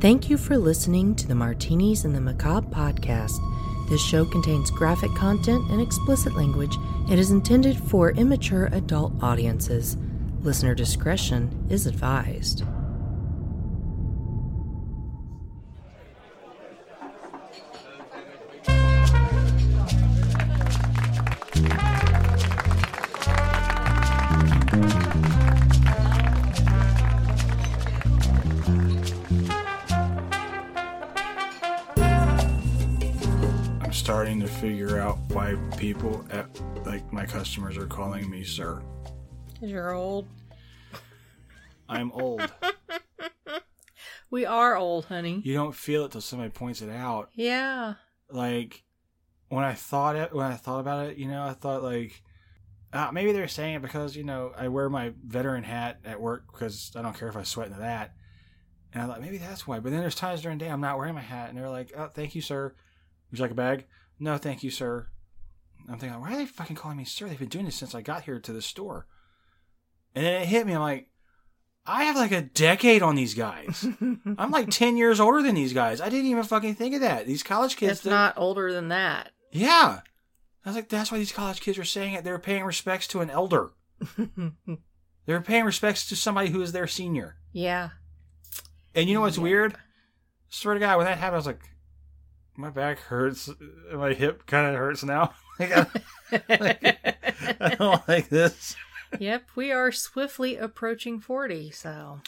Thank you for listening to the Martinis and the Macabre podcast. This show contains graphic content and explicit language. It is intended for immature adult audiences. Listener discretion is advised. People at like my customers are calling me sir. You're old. I'm old. We are old, honey. you don't feel it till somebody points it out. Yeah. Like when I thought it, when I thought about it, you know, I thought like uh, maybe they're saying it because you know I wear my veteran hat at work because I don't care if I sweat into that. And I thought maybe that's why. But then there's times during the day I'm not wearing my hat, and they're like, "Oh, thank you, sir. Would you like a bag?" No, thank you, sir. I'm thinking, why are they fucking calling me sir? They've been doing this since I got here to the store. And then it hit me. I'm like, I have like a decade on these guys. I'm like 10 years older than these guys. I didn't even fucking think of that. These college kids. it's that- not older than that. Yeah. I was like, that's why these college kids are saying it. They're paying respects to an elder. They're paying respects to somebody who is their senior. yeah. And you know what's Yeah. weird? Swear to God, when that happened, I was like, my back hurts. My hip kind of hurts now. Like, I, I don't like this. yep, we are swiftly approaching 40, so.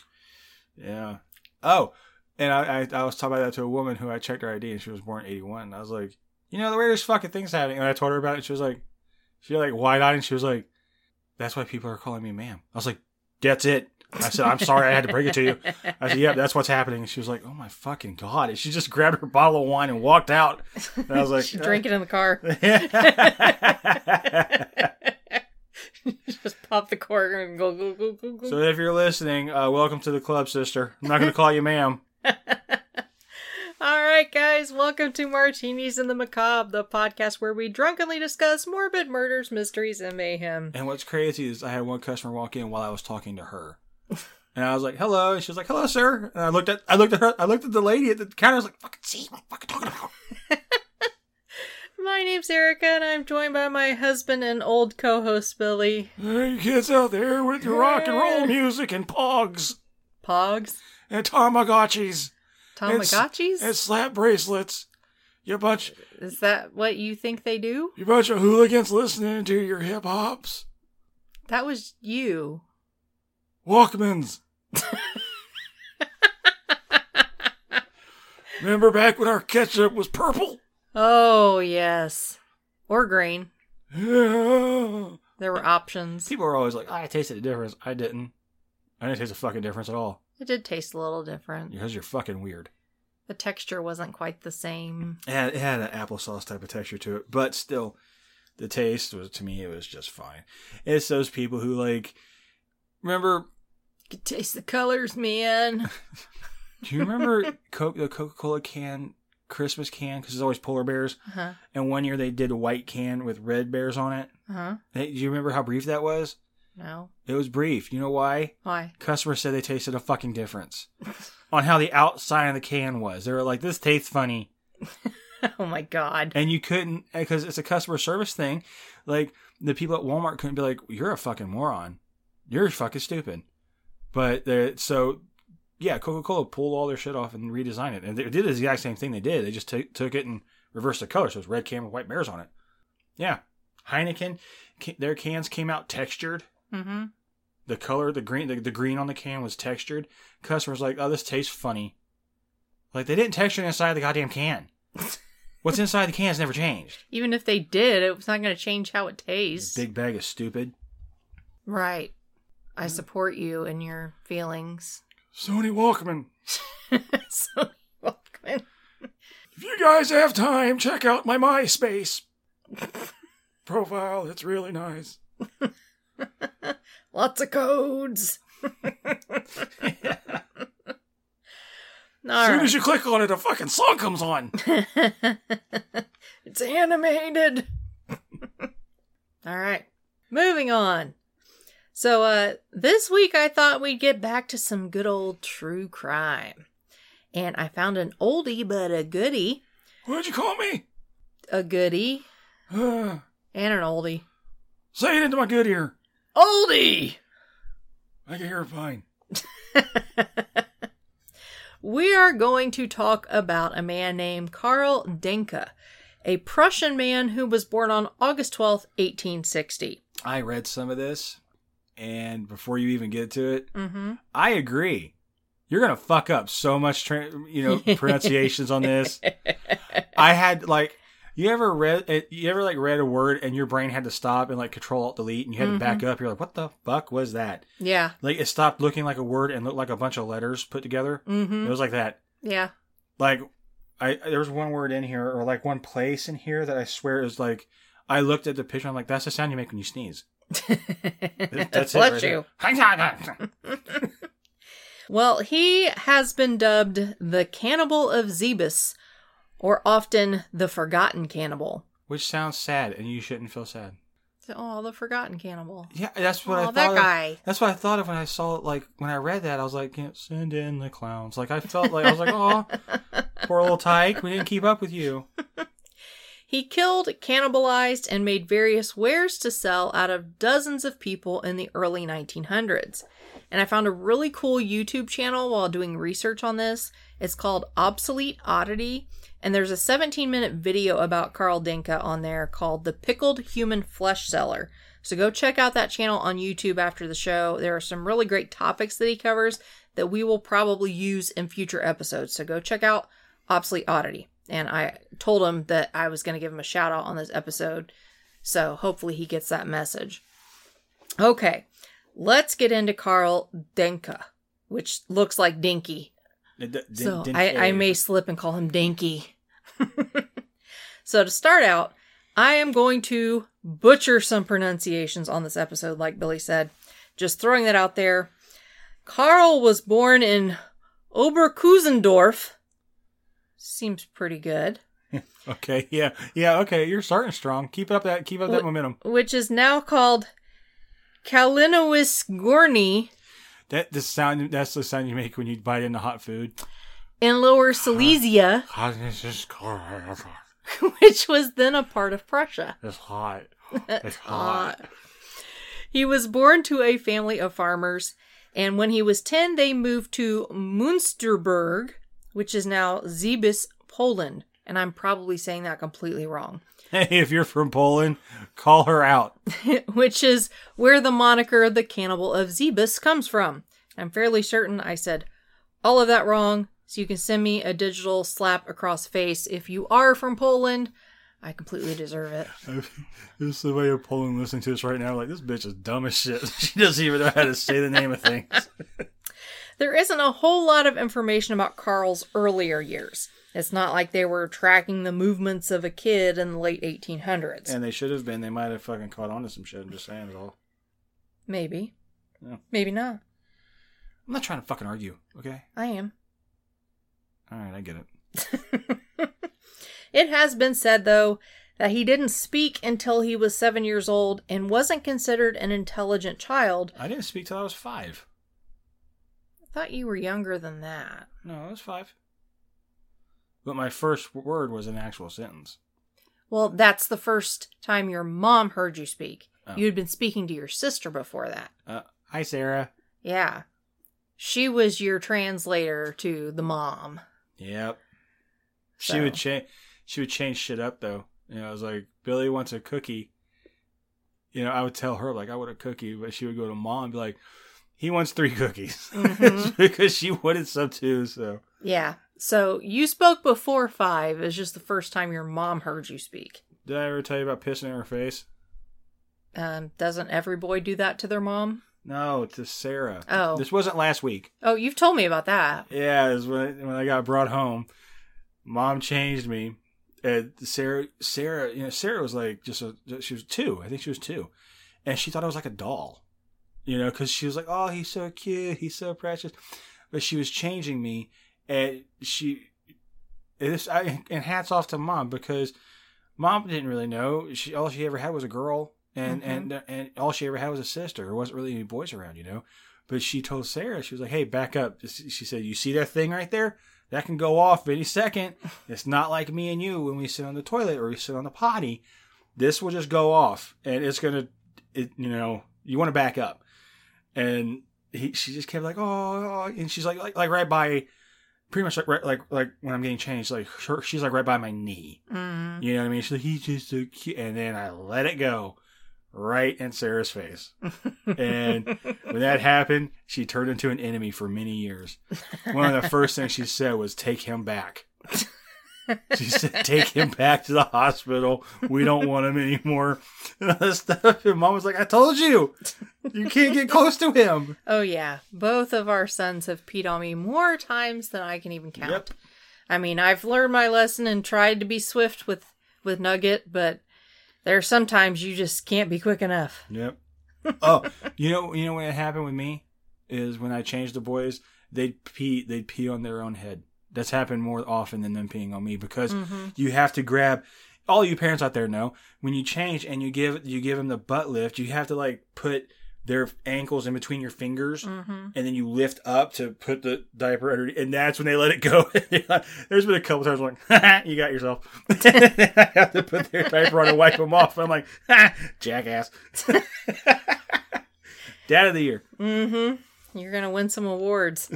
Yeah. Oh, and I, I I was talking about that to a woman who I checked her ID and she was born '81. And I was like, you know, the weirdest fucking things happening. And I told her about it. She was like, she like wide eyed and she was like, that's why people are calling me ma'am. I was like, that's it. I said, I'm sorry, I had to bring it to you. I said, yep, that's what's happening. And she was like, oh my fucking god. And she just grabbed her bottle of wine and walked out. And I was like, she drank it in the car. Just pop the cork and go, go, go, go, go. so if you're listening, uh, welcome to the club, sister. I'm not going to call you ma'am. All right, guys, welcome to Martinis and the Macabre, the podcast where we drunkenly discuss morbid murders, mysteries, and mayhem. And what's crazy is I had one customer walk in while I was talking to her. And I was like, hello. And she was like, hello, sir. And I looked at, I looked at her, I looked at the lady at the counter. I was like, fucking see what I'm fucking talking about. My name's Erica, and I'm joined by my husband and old co-host Billy. Hey, kids out there with your rock and roll music and pogs Pogs, and Tamagotchis Tamagotchis. and slap bracelets. You bunch, Is that what you think they do? you bunch of hooligans listening to your hip hops. That was you. Walkmans. Remember back when our ketchup was purple? Oh yes, or green. Yeah. There were options. People are always like, oh, I tasted a difference. I didn't. I didn't taste a fucking difference at all. It did taste a little different. Because you're fucking weird. The texture wasn't quite the same. It had, it had an applesauce type of texture to it, but still, the taste was to me it was just fine. It's those people who like remember. You could taste the colors, man. Do you remember Coke, the Coca Cola can, Christmas can? Because it's always polar bears. Uh huh. And one year they did a white can with red bears on it. Uh huh. Hey, Do you remember how brief that was? No. It was brief. You know why? Why? Customers said they tasted a fucking difference on how the outside of the can was. They were like, "This tastes funny." oh my god. and you couldn't because it's a customer service thing. Like the people at Walmart couldn't be like, "You're a fucking moron. You're fucking stupid." But so yeah, Coca Cola pulled all their shit off and redesigned it, and they did the exact same thing they did. They just t- took it and reversed the color, so it's red can with white bears on it. Yeah, Heineken, ca- their cans came out textured. Mm-hmm. The color, the green, the, the green on the can was textured. Customers like, oh, this tastes funny. Like they didn't texture inside the goddamn can. What's inside the can has never changed. Even if they did, it was not going to change how it tastes. Big bag of stupid. Right. I mm-hmm. support you in your feelings. Sony Walkman. so welcome. If you guys have time, check out my MySpace profile. It's really nice. Lots of codes. As All soon right. as you click on it, a fucking song comes on. it's animated. All right. Moving on. So uh this week I thought we'd get back to some good old true crime. And I found an oldie but a goodie. What'd you call me? A goodie Uh, and an oldie. say it into my good ear. Oldie! I can hear it fine. we are going to talk about a man named Karl Denke, a Prussian man who was born on August 12th, 1860. I read some of this, and before you even get to it, Mm-hmm. I agree. You're gonna fuck up so much, tra- you know, pronunciations on this. I had like, you ever read, uh, you ever like read a word and your brain had to stop and like Control Alt Delete, and you had to back up. You're like, what the fuck was that? Yeah. Like it stopped looking like a word and looked like a bunch of letters put together. Mm-hmm. It was like that. Yeah. Like, I there was one word in here or like one place in here that I swear is like. I looked at the picture. I'm like, that's the sound you make when you sneeze. That's Bless it. you. Well, he has been dubbed the Cannibal of Ziębice, or often the Forgotten Cannibal. Which sounds sad, and you shouldn't feel sad. Oh, the Forgotten Cannibal. Yeah, that's what I Oh, thought. that of- guy. That's what I thought of when I saw it. Like when I read that, I was like, "Can't send in the clowns." Like I felt like I was like, "Oh, poor little Tyke, we didn't keep up with you." He killed, cannibalized, and made various wares to sell out of dozens of people in the early 1900s. And I found a really cool YouTube channel while doing research on this. It's called Obsolete Oddity, and there's a 17 minute video about Carl Denke on there called The Pickled Human Flesh Seller. So go check out that channel on YouTube after the show. There are some really great topics that he covers that we will probably use in future episodes. So go check out Obsolete Oddity. And I told him that I was going to give him a shout out on this episode. So hopefully he gets that message. Okay, let's get into Carl Denke, which looks like Dinky. D- d- So didn't I, I may slip and call him Dinky. so to start out, I am going to butcher some pronunciations on this episode, like Billy said. Just throwing that out there. Carl was born in Oberkunzendorf. Seems pretty good. Okay, yeah, yeah. Okay, you're starting strong. Keep up that. Keep up that Wh- momentum. Which is now called Kalinowice Górne That the sound. That's the sound you make when you bite into hot food. in Lower Silesia, which was then a part of Prussia. It's hot. It's hot. He was born to a family of farmers, and when he was 10, they moved to Münsterberg, which is now Ziębice, Poland. And I'm probably saying that completely wrong, Hey, if you're from Poland, call her out. which is where the moniker the Cannibal of Ziębice comes from. I'm fairly certain I said all of that wrong, so you can send me a digital slap across face if you are from Poland. I completely deserve it. There's somebody in Poland listening to us right now. Like this bitch is dumb as shit. She doesn't even know how to say the name of things. There isn't a whole lot of information about Carl's earlier years. It's not like they were tracking the movements of a kid in the late 1800s. And they should have been. They might have fucking caught on to some shit. I'm just saying it all. Maybe. Yeah. Maybe not. I'm not trying to fucking argue. Okay. I am. All right, I get it. It has been said, though, that he didn't speak until he was seven years old and wasn't considered an intelligent child. I didn't speak till I was five. Thought you were younger than that. No, I was five. But my first word was an actual sentence. Well, that's the first time your mom heard you speak. Oh. You had been speaking to your sister before that. Uh, hi, Sarah. Yeah. She was your translator to the mom. Yep. She would change. She would change shit up though. You know, I was like, Billy wants a cookie. You know, I would tell her like I want a cookie, but she would go to mom and be like, he wants three cookies Mhm. because she wanted some too. So Yeah. So you spoke before five. It's just the first time your mom heard you speak. did I ever tell you about pissing in her face? Um, doesn't every boy do that to their mom? No, to Sarah. Oh. this wasn't last week. Oh, you've told me about that. Yeah, it was when when I got brought home. Mom changed me. And Sarah, Sarah, you know, Sarah was like just a, she was two. I think she was two, and she thought I was like a doll, you know, because she was like, "Oh, he's so cute, he's so precious," but she was changing me, and she, this, I, and hats off to mom because mom didn't really know. She all she ever had was a girl, and Mhm. and and all she ever had was a sister. There wasn't really any boys around, you know. But she told Sarah, she was like, "Hey, back up." She said, "You see that thing right there? that can go off any second. It's not like me and you when we sit on the toilet or we sit on the potty. This will just go off, and it's gonna, it, you know, you want to back up. And he, she just kept like, oh, oh," and she's like, like, like right by, pretty much like, right, like, like when I'm getting changed, like her, she's like right by my knee. Mm. You know what I mean? She's like, he's just so cute, and then I let it go, right in Sarah's face. And when that happened, she turned into an enemy for many years. One of the first things she said was, "Take him back." She said, "Take him back to the hospital. We don't want him anymore." And all this stuff. And mom was like, "I told you, you can't get close to him." Oh yeah, both of our sons have peed on me more times than I can even count. Yep. I mean, I've learned my lesson and tried to be swift with with Nugget, but there are sometimes you just can't be quick enough. Yep. Oh, you know, you know what happened with me is when I changed the boys, they'd pee, they'd pee on their own head. That's happened more often than them peeing on me because you have to grab. All you parents out there know when you change and you give you give them the butt lift, you have to like put their ankles in between your fingers, and then you lift up to put the diaper under, and that's when they let it go. There's been a couple times I'm like, you got yourself. I have to put their diaper on and wipe them off. I'm like, jackass. Dad of the year. Mm-hmm. You're gonna win some awards.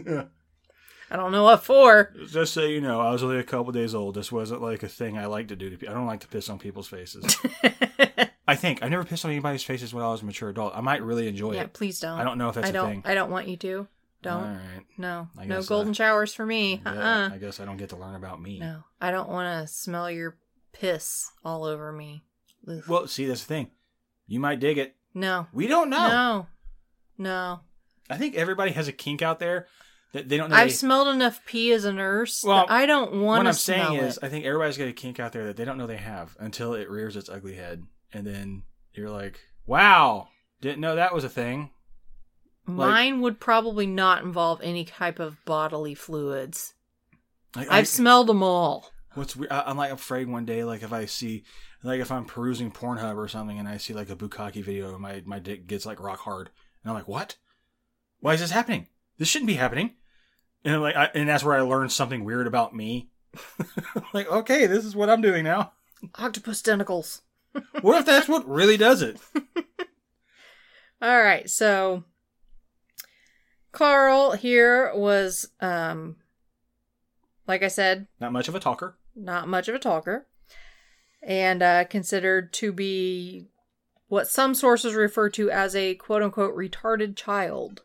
I don't know what for. Just so you know, I was only a couple days old. This wasn't like a thing I like to do to people. I don't like to piss on people's faces. I think I never pissed on anybody's faces when I was a mature adult. I might really enjoy yeah, it. please don't. I don't know if that's I a don't. thing. I don't want you to. Don't. All right. No. I No guess, golden uh, showers for me. Uh. Yeah, uh I guess I don't get to learn about me. No. I don't want to smell your piss all over me. Ugh. Well, see, that's the thing. You might dig it. no. We don't know. No. No. I think everybody has a kink out there they don't know. I've they- smelled enough pee as a nurse. Well, that I don't want what to I'm smell saying is, it. I think everybody's got a kink out there that they don't know they have until it rears its ugly head, and then you're like, "Wow, didn't know that was a thing." Mine would probably not involve any type of bodily fluids. Like, I- I've smelled them all. What's weird, I, I'm like afraid one day, like if I see, like if I'm perusing Pornhub or something, and I see like a bukkake video, and my my dick gets like rock hard, and I'm like, "What? Why is this happening? This shouldn't be happening." And like, I, and that's where I learned something weird about me. like, okay, this is what I'm doing now. Octopus tentacles. What if that's what really does it? All right, so Carl here was, um, like I said, Not much of a talker. not much of a talker, and uh, considered to be what some sources refer to as a quote unquote retarded child.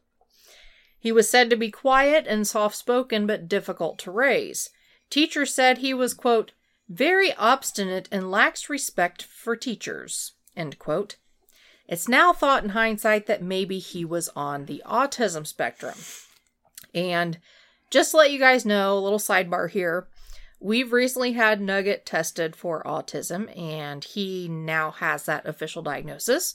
He was said to be quiet and soft spoken but difficult to raise. Teachers said he was, quote, very obstinate and lacks respect for teachers, end quote. It's now thought in hindsight that maybe he was on the autism spectrum. And just to let you guys know, a little sidebar here. We've recently had Nugget tested for autism, and he now has that official diagnosis.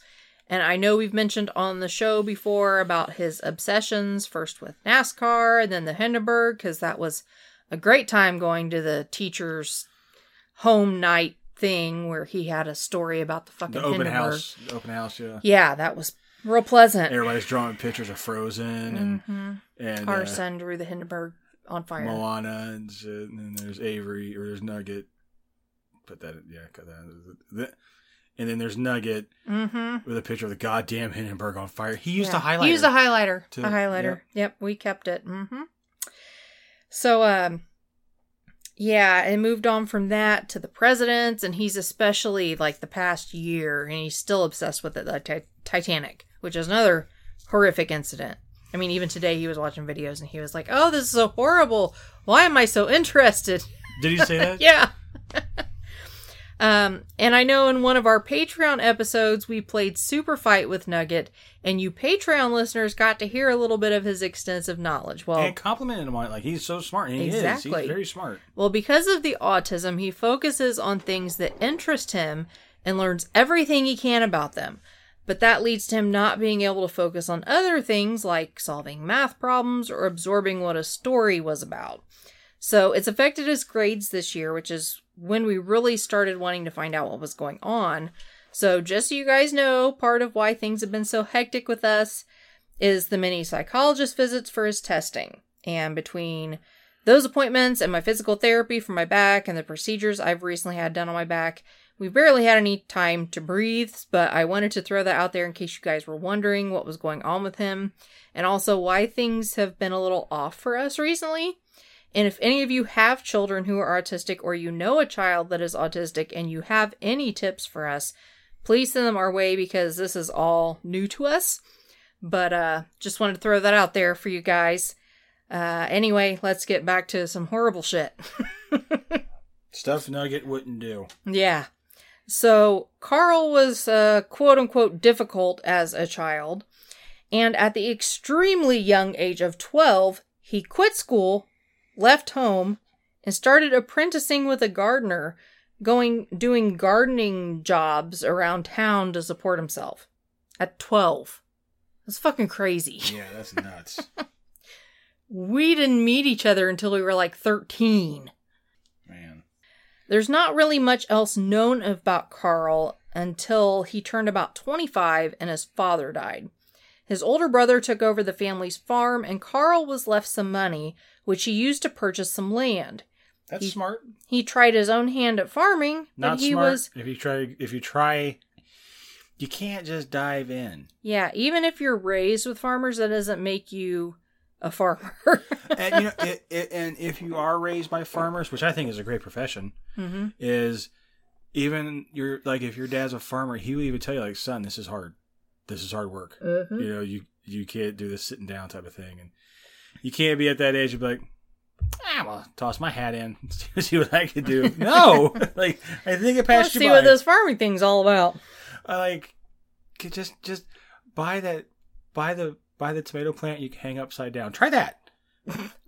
And I know we've mentioned on the show before about his obsessions, first with NASCAR, and then the Hindenburg, because that was a great time going to the teacher's home night thing where he had a story about the fucking The open Hindenburg. house, the open house, yeah. Yeah, that was real pleasant. Everybody's drawing pictures of Frozen and hmm and Our uh, son drew the Hindenburg on fire. Moana and shit, and then there's Avery or there's Nugget. Put that, in- yeah, cut that. The- And then there's Nugget Mm-hmm. with a picture of the goddamn Hindenburg on fire. He used yeah. a highlighter. He used a highlighter. to- a highlighter. Yep, we kept it. Mm-hmm. So, um, yeah, and moved on from that to the presidents, and he's especially like the past year, and he's still obsessed with it, the Ti- Titanic, which is another horrific incident. I mean, even today he was watching videos and he was like, "Oh, this is so horrible. Why am I so interested?" Did he say that? yeah. Um, and I know in one of our Patreon episodes we played Super Fight with Nugget, and you Patreon listeners got to hear a little bit of his extensive knowledge. Well, And complimented him on it like he's so smart. And he is. Exactly. He's very smart. well, because of the autism, he focuses on things that interest him and learns everything he can about them. But that leads to him not being able to focus on other things like solving math problems or absorbing what a story was about. So it's affected his grades this year, which is when we really started wanting to find out what was going on. So just so you guys know, part of why things have been so hectic with us is the many psychologist visits for his testing. And between Those appointments and my physical therapy for my back and the procedures I've recently had done on my back, we barely had any time to breathe, but I wanted to throw that out there in case you guys were wondering what was going on with him and also why things have been a little off for us recently. And if any of you have children who are autistic or you know a child that is autistic and you have any tips for us, please send them our way because this is all new to us. But uh just wanted to throw that out there for you guys. Uh anyway, let's get back to some horrible shit. Stuff Nugget wouldn't do. yeah. So Carl was uh quote unquote difficult as a child, and at the extremely young age of 12, he quit school, left home, and started apprenticing with a gardener, going doing gardening jobs around town to support himself. At 12. That's fucking crazy. Yeah, that's nuts. We didn't meet each other until we were like 13. Man. There's not really much else known about Carl until he turned about 25 and his father died. His older brother took over the family's farm, and Carl was left some money, which he used to purchase some land. That's He- smart. He tried his own hand at farming, Not but he smart. was If you try, if you try, you can't just dive in. yeah. Even if you're raised with farmers, that doesn't make you a farmer. and you know, it, it, and if you are raised by farmers, which I think is a great profession, hmm is even your like if your dad's a farmer, he will even tell you like, son, this is hard. This is hard work. Mhm. You know, you you can't do this sitting down type of thing, and you can't be at that age. and be like, ah, well, toss my hat in, see what I can do. no, like I think it Let's passed you see by. what this farming thing's all about. I like just just buy that buy the buy the tomato plant you can hang upside down. Try that.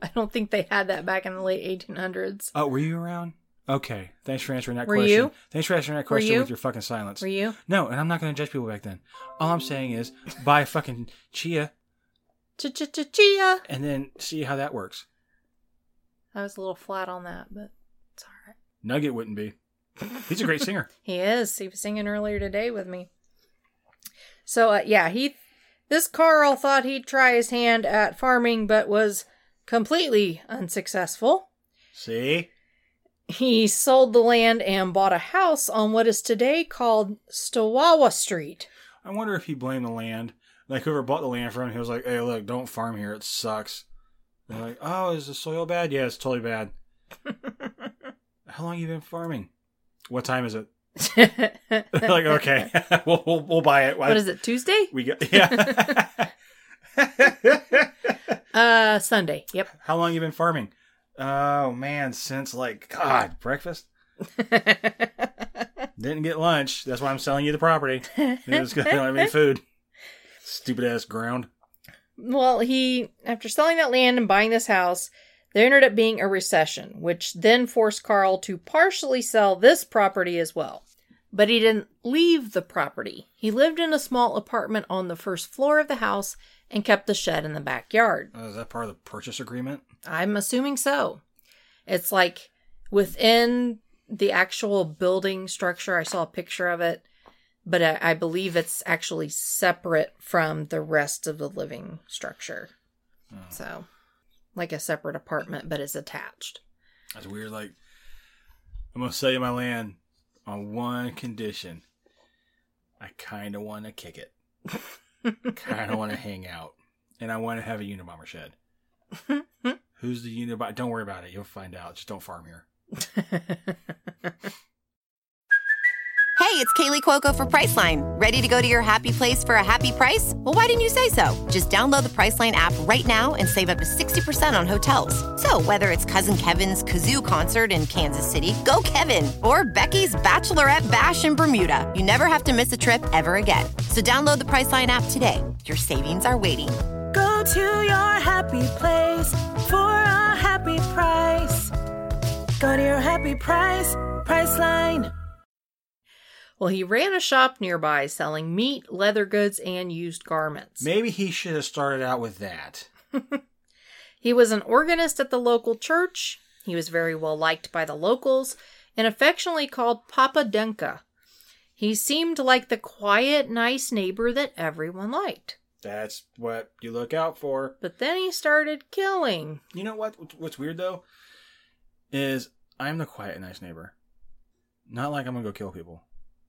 I don't think they had that back in the late 1800s. Oh, were you around? Okay. Thanks for answering that Were question. you? Thanks for answering that question you? with your fucking silence. Were you? No, and I'm not going to judge people back then. All I'm saying is buy a fucking chia Ch-ch-ch-chia. and then see how that works. I was a little flat on that, but it's all right. Nugget wouldn't be. He's a great singer. He is. He was singing earlier today with me. So uh, yeah, he this Carl thought he'd try his hand at farming, but was completely unsuccessful. See? He sold the land and bought a house on what is today called Stawowa Street. I wonder if he blamed the land. Like whoever bought the land from him, he was like, "Hey, look, don't farm here. It sucks." They're like, "Oh, is the soil bad? Yeah, it's totally bad." How long you been farming? What time is it? like, okay, we'll, we'll we'll buy it. what is it? Tuesday? We got yeah. Uh, Sunday. Yep. How long you been farming? Oh man, since like God breakfast. Didn't get lunch. That's why I'm selling you the property. It was gonna any food. Stupid ass ground. Well, he, after selling that land and buying this house, there ended up being a recession, which then forced Carl to partially sell this property as well. But he didn't leave the property. He lived in a small apartment on the first floor of the house and kept the shed in the backyard. Uh, is that part of the purchase agreement? I'm assuming so. It's like within the actual building structure. I saw a picture of it, but I, I believe it's actually separate from the rest of the living structure. Oh. So, like a separate apartment, but it's attached. That's weird. Like, I'm gonna sell you my land on one condition. I kind of want to kick it. kind of want to hang out, and I want to have a Unabomber shed. Who's the Unabomber? Don't worry about it. You'll find out. Just don't farm here. Hey, it's Kaley Cuoco for Priceline. Ready to go to your happy place for a happy price? Well, why didn't you say so? Just download the Priceline app right now and save up to 60% on hotels. So, whether it's Cousin Kevin's Kazoo concert in Kansas City, go Kevin, or Becky's Bachelorette Bash in Bermuda, you never have to miss a trip ever again. So, download the Priceline app today. Your savings are waiting. Go to your happy place for a happy price. Go to your happy price, Priceline. well, he ran a shop nearby selling meat, leather goods, and used garments. Maybe he should have started out with that. He was an organist at the local church. He was very well liked by the locals and affectionately called Papa Denke. He seemed like the quiet, nice neighbor that everyone liked. That's what you look out for. But then he started killing. You know what? What's weird though is I'm the quiet, nice neighbor. Not like I'm gonna go kill people.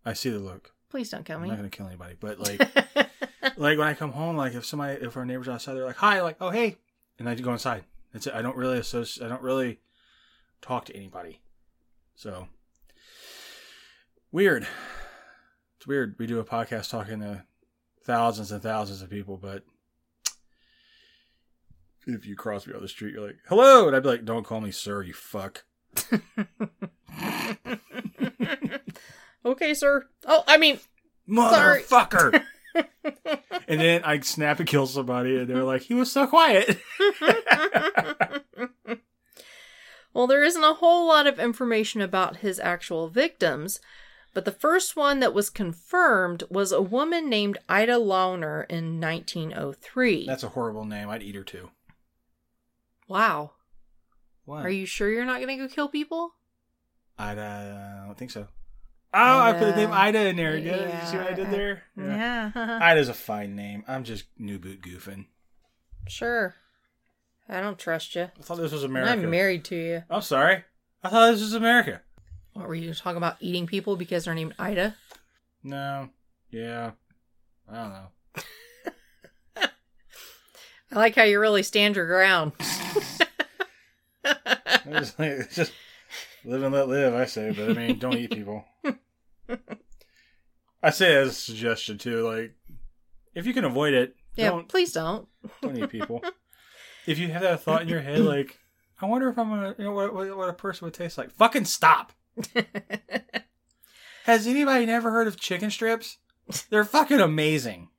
I see the look. Please don't kill me. I'm not gonna kill anybody, but like, like when I come home, like if somebody, if our neighbors outside, they're like, "Hi," like, "Oh, hey," and I go inside. That's it. I don't really associate. I don't really talk to anybody. So weird. It's weird. We do a podcast talking to thousands and thousands of people, but if you cross me on the street, you're like, "Hello," and I'd be like, "Don't call me sir, you fuck." okay, sir. Oh, I mean, Motherfucker. and then I snap and kill somebody, and they're like, he was so quiet. well, there isn't a whole lot of information about his actual victims, but the first one that was confirmed was a woman named Ida Launer in 1903. That's a horrible name. I'd eat her too. wow. What? Are you sure you're not going to go kill people? I'd, uh, I don't think so. Oh, I put the name Ida. Ida in there. Yeah. Did you see what I did there? Yeah. Ida's a fine name. I'm just new boot goofing. sure. I don't trust you. I thought this was America. I'm married to you. I'm sorry. I thought this was America. What were you talking about? Eating people because they're named Ida? No. Yeah. I don't know. I like how you really stand your ground. Just, it's just live and let live, I say. But I mean, don't eat people. I say it as a suggestion too. Like, if you can avoid it, yeah, don't please don't. don't eat people. if you have that thought in your head, like, I wonder if I'm gonna, you know, what, what, what a person would taste like. Fucking stop. Has anybody never heard of chicken strips? They're fucking amazing.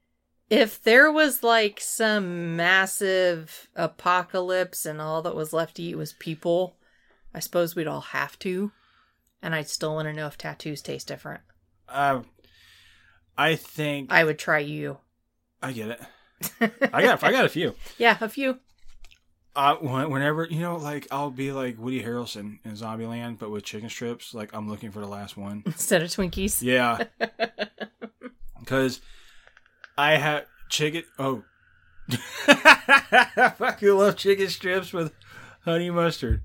if there was like some massive apocalypse and all that was left to eat was people, I suppose we'd all have to. And I'd still want to know if tattoos taste different. Um, I think I would try you. I get it. I got I got a few. Yeah, a few. Uh, whenever you know, like I'll be like Woody Harrelson in Zombieland, but with chicken strips. Like I'm looking for the last one. Instead of Twinkies. Yeah, because I have chicken. Oh, I fucking love chicken strips with honey mustard.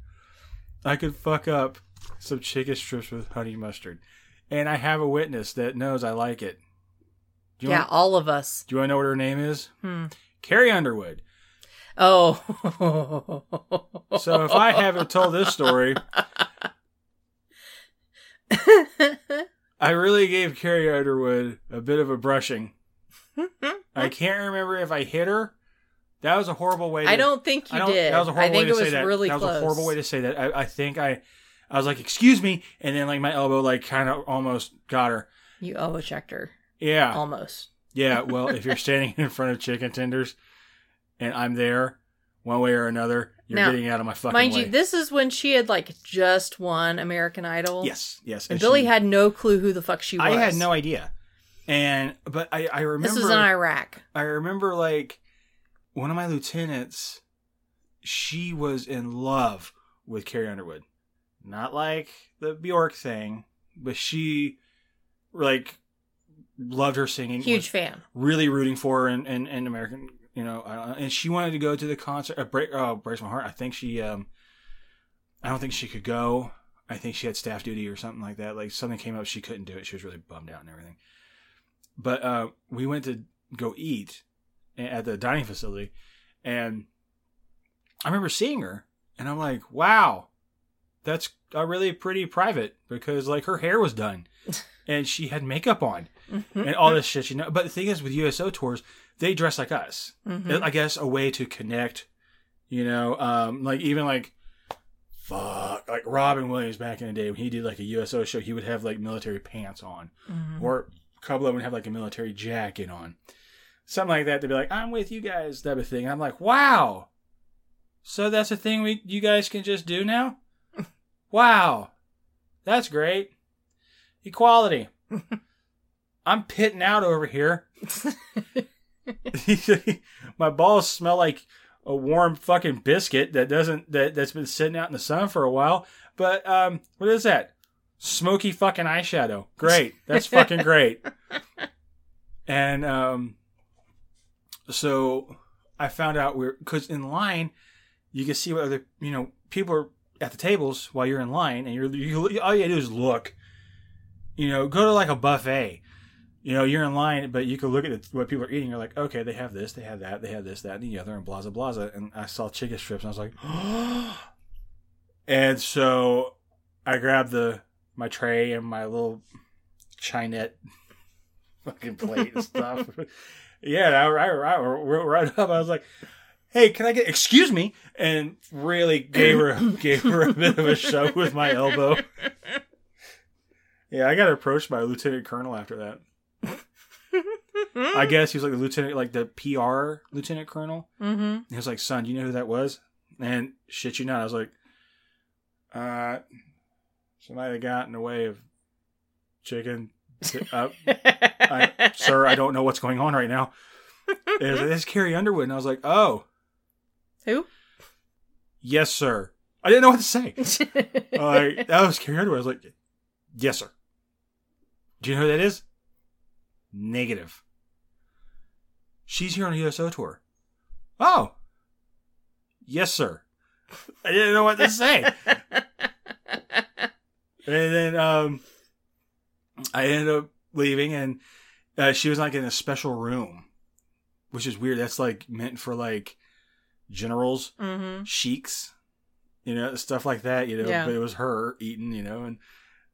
I could fuck up some chicken strips with honey mustard, and I have a witness that knows I like it. Do you yeah, want, all of us. do you want to know what her name is? Hmm. Carrie Underwood. Oh. So if I haven't told this story, I really gave Carrie Underwood a bit of a brushing. I can't remember if I hit her. That was a horrible way. To, I don't think you I don't- did. That was a horrible I think way it to say was that. really that was close. a horrible way to say that. I, I think I, I was like, "Excuse me," and then like my elbow like kind of almost got her. You elbow checked her. Yeah, Almost. yeah. Well, if you're standing in front of chicken tenders, and I'm there, one way or another, you're Now, getting out of my fucking Mind way. you, this is when she had like just won American Idol. yes, yes. And, Billy she- had no clue who the fuck she was. I had no idea. And but I I remember This was in Iraq. I remember like one of my lieutenants she was in love with Carrie Underwood. Not like the Bjork thing, but she like loved her singing. Huge fan. really rooting for her in, in, in American, you know, uh, and she wanted to go to the concert. Uh, break, oh, breaks my heart. I think she, um, I don't think she could go. I think she had staff duty or something like that. Like something came up, she couldn't do it. She was really bummed out and everything. But uh, we went to go eat at the dining facility, and I remember seeing her, and I'm like, wow, that's uh, really pretty private because like her hair was done, and she had makeup on and all this shit, you know. But the thing is, with USO tours, they dress like us. Mhm. I guess a way to connect, you know, um, like even like fuck, like Robin Williams back in the day when he did like a USO show, he would have like military pants on, Mhm. or a couple of them would have like a military jacket on, something like that. They'd be like, "I'm with you guys," type of thing. I'm like, wow. So that's a thing we you guys can just do now. wow, that's great. Equality. I'm pitting out over here. My balls smell like a warm fucking biscuit that doesn't that that's been sitting out in the sun for a while. But um, what is that? Smoky fucking eyeshadow. Great. That's fucking great. And um, so I found out we're because in line you can see what other you know people are at the tables while you're in line, and you're you, all you do is look. You know, go to like a buffet. You know, you're in line, but you can look at it, what people are eating. You're like, okay, they have this, they have that, they have this, that, and the other, and blah, blah, blah. And I saw chicken strips, and I was like, and so I grabbed the my tray and my little Chinet fucking plate and stuff. yeah, I, I, I right up. I was like, "Hey, can I get excuse me?" And really gave her gave her a bit of a shove with my elbow. Yeah, I got approached by a lieutenant colonel after that. I guess he was like the lieutenant, like the PR lieutenant colonel. Mm-hmm. He was like, "Son, do you know who that was?" And shit, you not, I was like, "Uh, somebody that got in the way of chicken." Uh, I, sir, I don't know what's going on right now. Was like, This is Carrie Underwood, and I was like, "Oh, Who? yes, sir." I didn't know what to say. like that was Carrie Underwood. I was like, "Yes, sir." Do you know who that is? Negative. She's here on a USO tour. Oh. Yes, sir. I didn't know what to say. and then um I ended up leaving and uh, she was like in a special room, which is weird. That's like meant for like generals, mm-hmm. sheiks, you know, stuff like that, you know, Yeah. but it was her eating, you know, and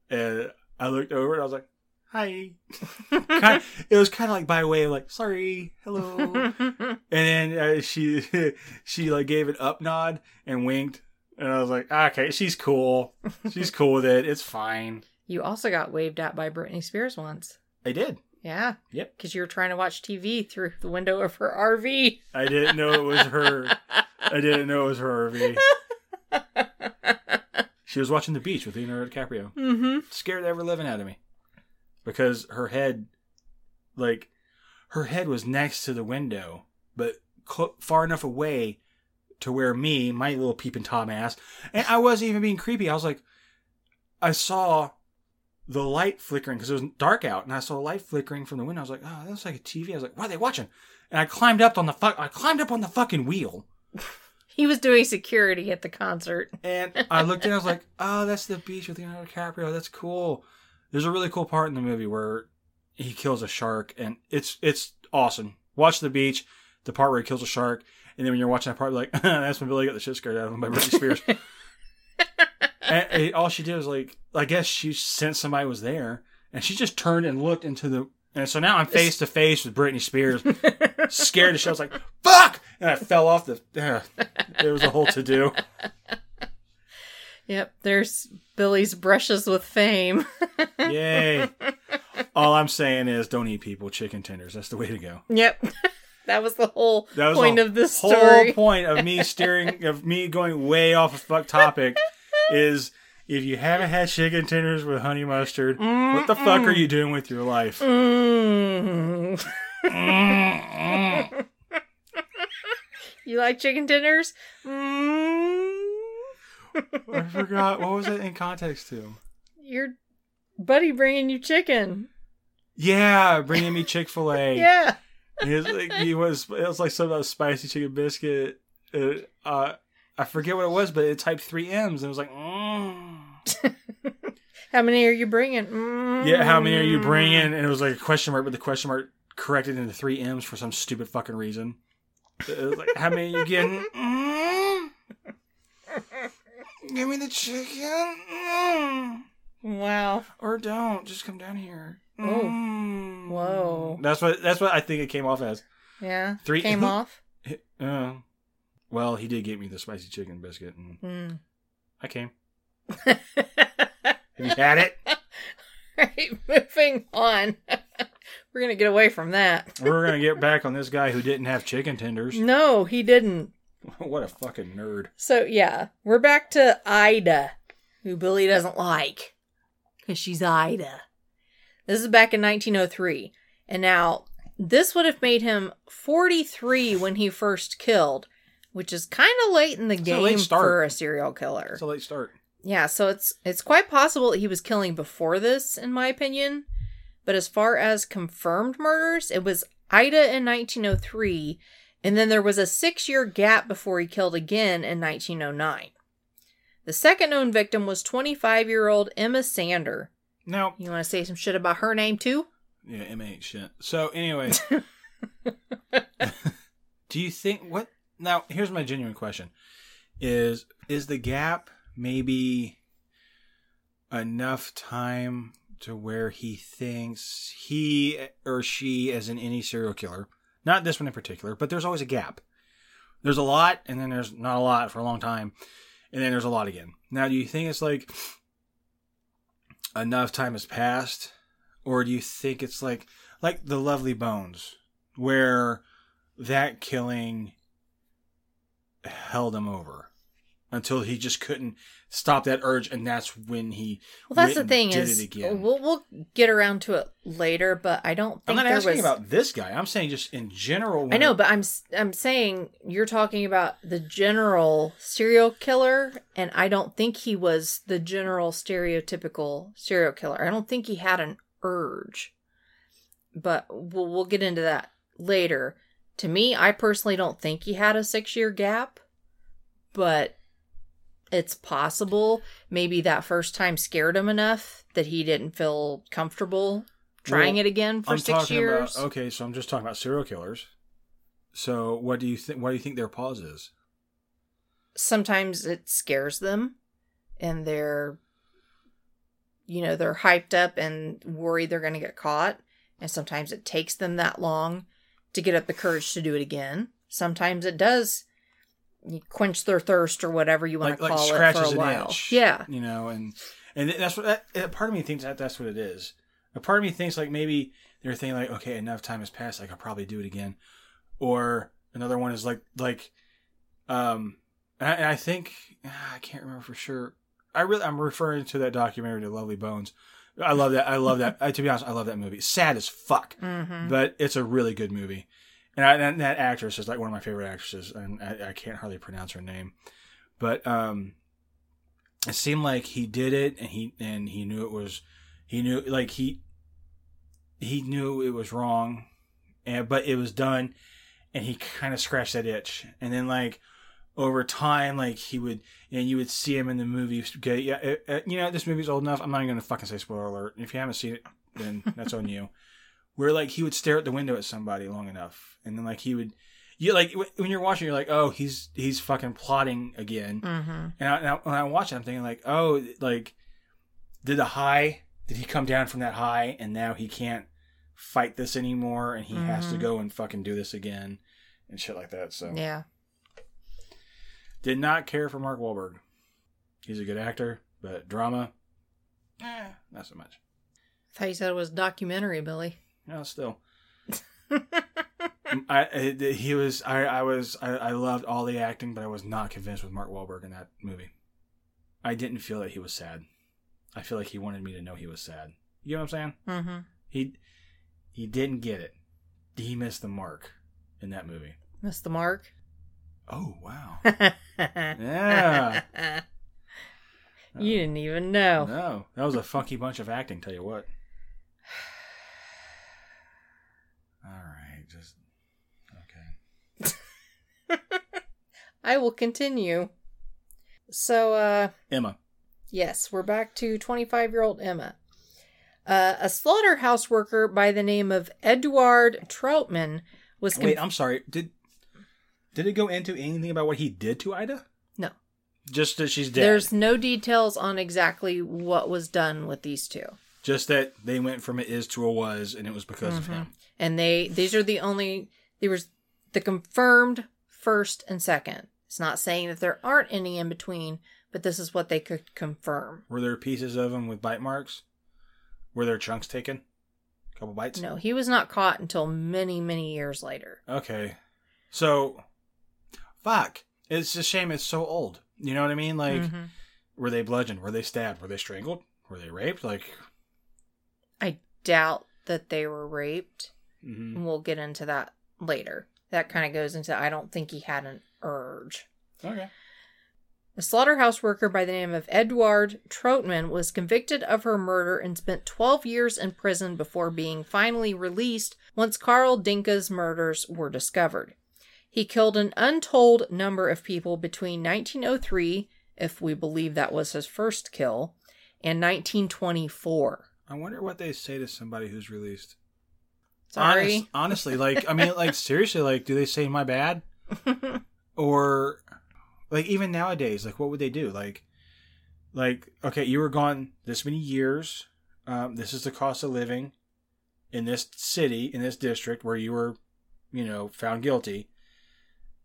and I looked over and I was like, "Hi." kind of, it was kind of like by way of like, "Sorry, hello." And then uh, she she like gave an up nod and winked, and I was like, "Okay, she's cool. She's cool with it. It's fine." you also got waved at by Britney Spears once. I did. Yeah. Yep. Because you were trying to watch TV through the window of her RV. I didn't know it was her. I didn't know it was her RV. She was watching the beach with Leonardo DiCaprio. mm-hmm. Scared the ever living out of me because her head, like, her head was next to the window, but cl- far enough away to where me, my little peeping tom ass, and I wasn't even being creepy. I was like, I saw the light flickering because it was dark out, and I saw a light flickering from the window. I was like, oh, that looks like a TV. I was like, what are they watching? And I climbed up on the fuck. I climbed up on the fucking wheel, He was doing security at the concert. and I looked and I was like, oh, that's the beach with Leonardo DiCaprio. That's cool. There's a really cool part in the movie where he kills a shark, and it's it's awesome. Watch the beach, the part where he kills a shark, and then when you're watching that part, you're like, that's when Billy got the shit scared out of him by Britney Spears. and, and all she did was like, I guess she sensed somebody was there, and she just turned and looked into the. And so now I'm face to face with Britney Spears, scared as shit. I was like, "Fuck!" And I fell off the. Uh, there was a whole to do. Yep, there's Billy's brushes with fame. Yay! All I'm saying is, don't eat people chicken tenders. That's the way to go. yep. that was the whole That was point the of this whole story. point of me steering of me going way off a fuck topic is if you haven't had chicken tenders with honey mustard, what the fuck are you doing with your life? Mm. you like chicken tenders? Mm. I forgot what was it in context to. Your buddy bringing you chicken. Yeah, bringing me Chick Fil A. Yeah. He was like he was it was like something about spicy chicken biscuit. Uh, uh, I forget what it was, but it typed three M's and it was like, mm. How many are you bringing? Mm. yeah, how many are you bringing? And it was like a question mark, but the question mark corrected into three M's for some stupid fucking reason. It was like, how many are you getting? Mm. Give me the chicken, mm. Wow. or don't. Just come down here. Oh. Mm. Whoa. That's what that's what I think it came off as. Yeah. Three- came off. Uh, well, he did get me the spicy chicken biscuit, and Mm. I came. Have you had it? right, moving on. We're gonna get away from that. We're gonna get back on this guy who didn't have chicken tenders. No, he didn't. what a fucking nerd. So yeah, we're back to Ida, who Billy doesn't like because she's Ida. This is back in 1903, and now this would have made him 43 when he first killed, which is kind of late in the a game start. for a serial killer. It's a late start. Yeah, so it's it's quite possible that he was killing before this, in my opinion. But as far as confirmed murders, it was Ida in 1903, and then there was a six year gap before he killed again in 1909. The second known victim was 25 year old Emma Sander. Now, You want to say some shit about her name too? yeah, M ain't shit. So anyway, do you think what? Now, here's my genuine question: is is the gap maybe enough time to where he thinks he or she, as in any serial killer, not this one in particular, but there's always a gap. There's a lot, and then there's not a lot for a long time, and then there's a lot again. Now, do you think it's like enough time has passed, or do you think it's like like the Lovely Bones, where that killing held him over until he just couldn't stop that urge, and that's when he Well, that's the thing is, we'll we'll get around to it later, but I don't think I'm not asking was. about this guy. I'm saying just in general. I know, but I'm I'm saying you're talking about the general serial killer, and I don't think he was the general stereotypical serial killer. I don't think he had an urge, but we'll we'll get into that later. To me, I personally don't think he had a six year gap, but it's possible. Maybe that first time scared him enough that he didn't feel comfortable trying Well, it again for I'm six talking years. About, okay, so I'm just talking about serial killers. So what do you think? Why do you think their pause is? sometimes it scares them and they're you know they're hyped up and worried they're going to get caught and sometimes it takes them that long to get up the courage to do it again sometimes it does you quench their thirst or whatever you want Like to like call it for a while itch. yeah you know, and and that's what that, part of me thinks that that's what it is. A part of me thinks like maybe they're thinking like, okay, enough time has passed, I could probably do it again. Or another one is like like, um, and I, and I think ah, I can't remember for sure. I really I'm referring to that documentary, The Lovely Bones. I love that. I love that. I, to be honest, I love that movie. Sad as fuck, hmm but it's a really good movie. And, I, and that actress is like one of my favorite actresses, and I, I can't hardly pronounce her name. But um, it seemed like he did it, and he and he knew it was, he knew like he he knew it was wrong, and but it was done, and he kind of scratched that itch, and then like over time, like he would, and you would see him in the movie. Yeah, it, it- you know this movie's old enough. I'm not even gonna fucking say spoiler alert. If you haven't seen it, then that's on you. Where like he would stare at the window at somebody long enough, and then like he would, you like when you're watching, you're like, oh, he's he's fucking plotting again. hmm And, I, and I, when I watch it, I'm thinking like, oh, like did the high? Did he come down from that high, and now he can't fight this anymore, and he has to Mhm. go and fucking do this again, and shit like that. So yeah did not care for Mark Wahlberg. He's a good actor, but drama, eh, not so much. i thought you said it was documentary billy No, still. I, he was I I was I, I loved all the acting, but I was not convinced with Mark Wahlberg in that movie. I didn't feel that he was sad. I feel like he wanted me to know he was sad. You know what I'm saying? mm-hmm He he didn't get it. He missed the mark in that movie. missed the mark Oh wow! yeah you didn't even know No, that was a funky bunch of acting. Tell you what. All right, just okay. I will continue. So, uh, Emma. yes, we're back to 25 year old Emma. Uh, a slaughterhouse worker by the name of Eduard Troutman was. Wait, I'm sorry. Did did it go into anything about what he did to Ida? no. Just that she's dead. There's no details on exactly what was done with these two. Just that they went from a is to a was, and it was because of Mm-hmm. him. And they, these are the only, there was the confirmed first and second. It's not saying that there aren't any in between, but this is what they could confirm. Were there pieces of him with bite marks? Were there chunks taken? A couple bites? No, he was not caught until many, many years later. Okay. So, fuck. It's a shame it's so old. You know what I mean? Like, Mhm. were they bludgeoned? Were they stabbed? Were they strangled? Were they raped? Like, I doubt that they were raped. Mhm. And we'll get into that later. That kind of goes into I don't think he had an urge. okay. A slaughterhouse worker by the name of Edward Trotman was convicted of her murder and spent 12 years in prison before being finally released once Carl Denke's murders were discovered. He killed an untold number of people between 1903, if we believe that was his first kill, and 1924. I wonder what they say to somebody who's released. Sorry. Honest- honestly, like I mean, like seriously, like do they say my bad, or like even nowadays, like what would they do? Like, like okay, you were gone this many years. Um, this is the cost of living in this city, in this district where you were, you know, found guilty,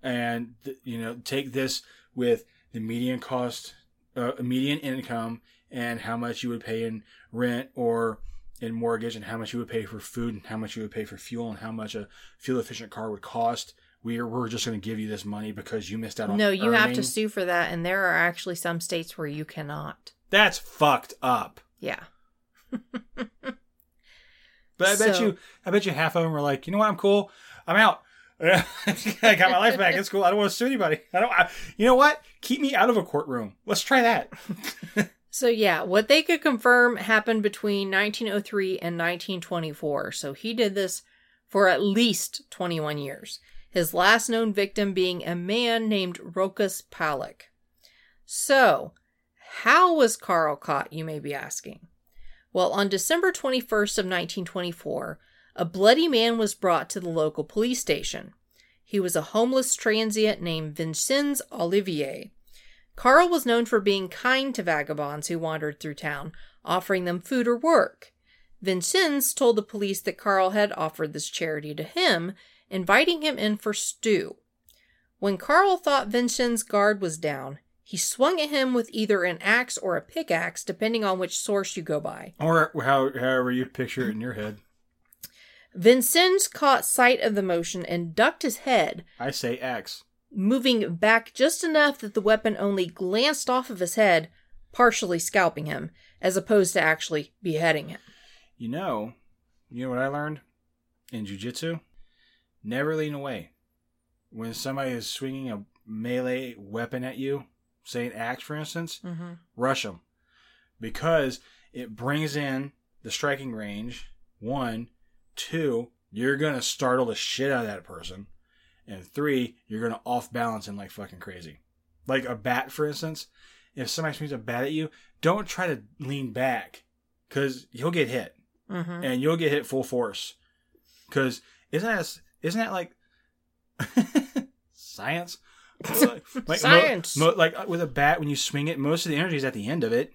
and th- you know, take this with the median cost, uh, median income, and how much you would pay in rent or in mortgage and how much you would pay for food and how much you would pay for fuel and how much a fuel efficient car would cost. We're, we're just going to give you this money because you missed out on no, you have to sue for that, and there are actually some states where you cannot. That's fucked up. Yeah. But I bet So- you, I bet you half of them were like, you know what, I'm cool. I'm out. I got my life back. It's cool. I don't want to sue anybody. I don't. I, you know what? Keep me out of a courtroom. Let's try that. So yeah, what they could confirm happened between 1903 and 1924. So he did this for at least 21 years. His last known victim being a man named Rokas Palak. So, how was Carl caught, you may be asking? Well, on December 21st of 1924, a bloody man was brought to the local police station. He was a homeless transient named Vincenz Olivier. Carl was known for being kind to vagabonds who wandered through town, offering them food or work. Vincenz told the police that Carl had offered this charity to him, inviting him in for stew. When Carl thought Vincenz' guard was down, he swung at him with either an axe or a pickaxe, depending on which source you go by. Or how, however you picture it in your head. Vincenz caught sight of the motion and ducked his head, I say X. moving back just enough that the weapon only glanced off of his head, partially scalping him, as opposed to actually beheading him. You know, you know what I learned in jujitsu? Never lean away. When somebody is swinging a melee weapon at you, say an axe for instance, Mm-hmm. rush them because it brings in the striking range. One, two, you're gonna startle the shit out of that person, and three, you're gonna off balance him like fucking crazy. Like a bat, for instance. If somebody swings a bat at you, don't try to lean back because you'll get hit Mm-hmm. and you'll get hit full force. Because isn't that isn't that like science? Like, Science. mo- like uh, with a bat, when you swing it, most of the energy is at the end of it,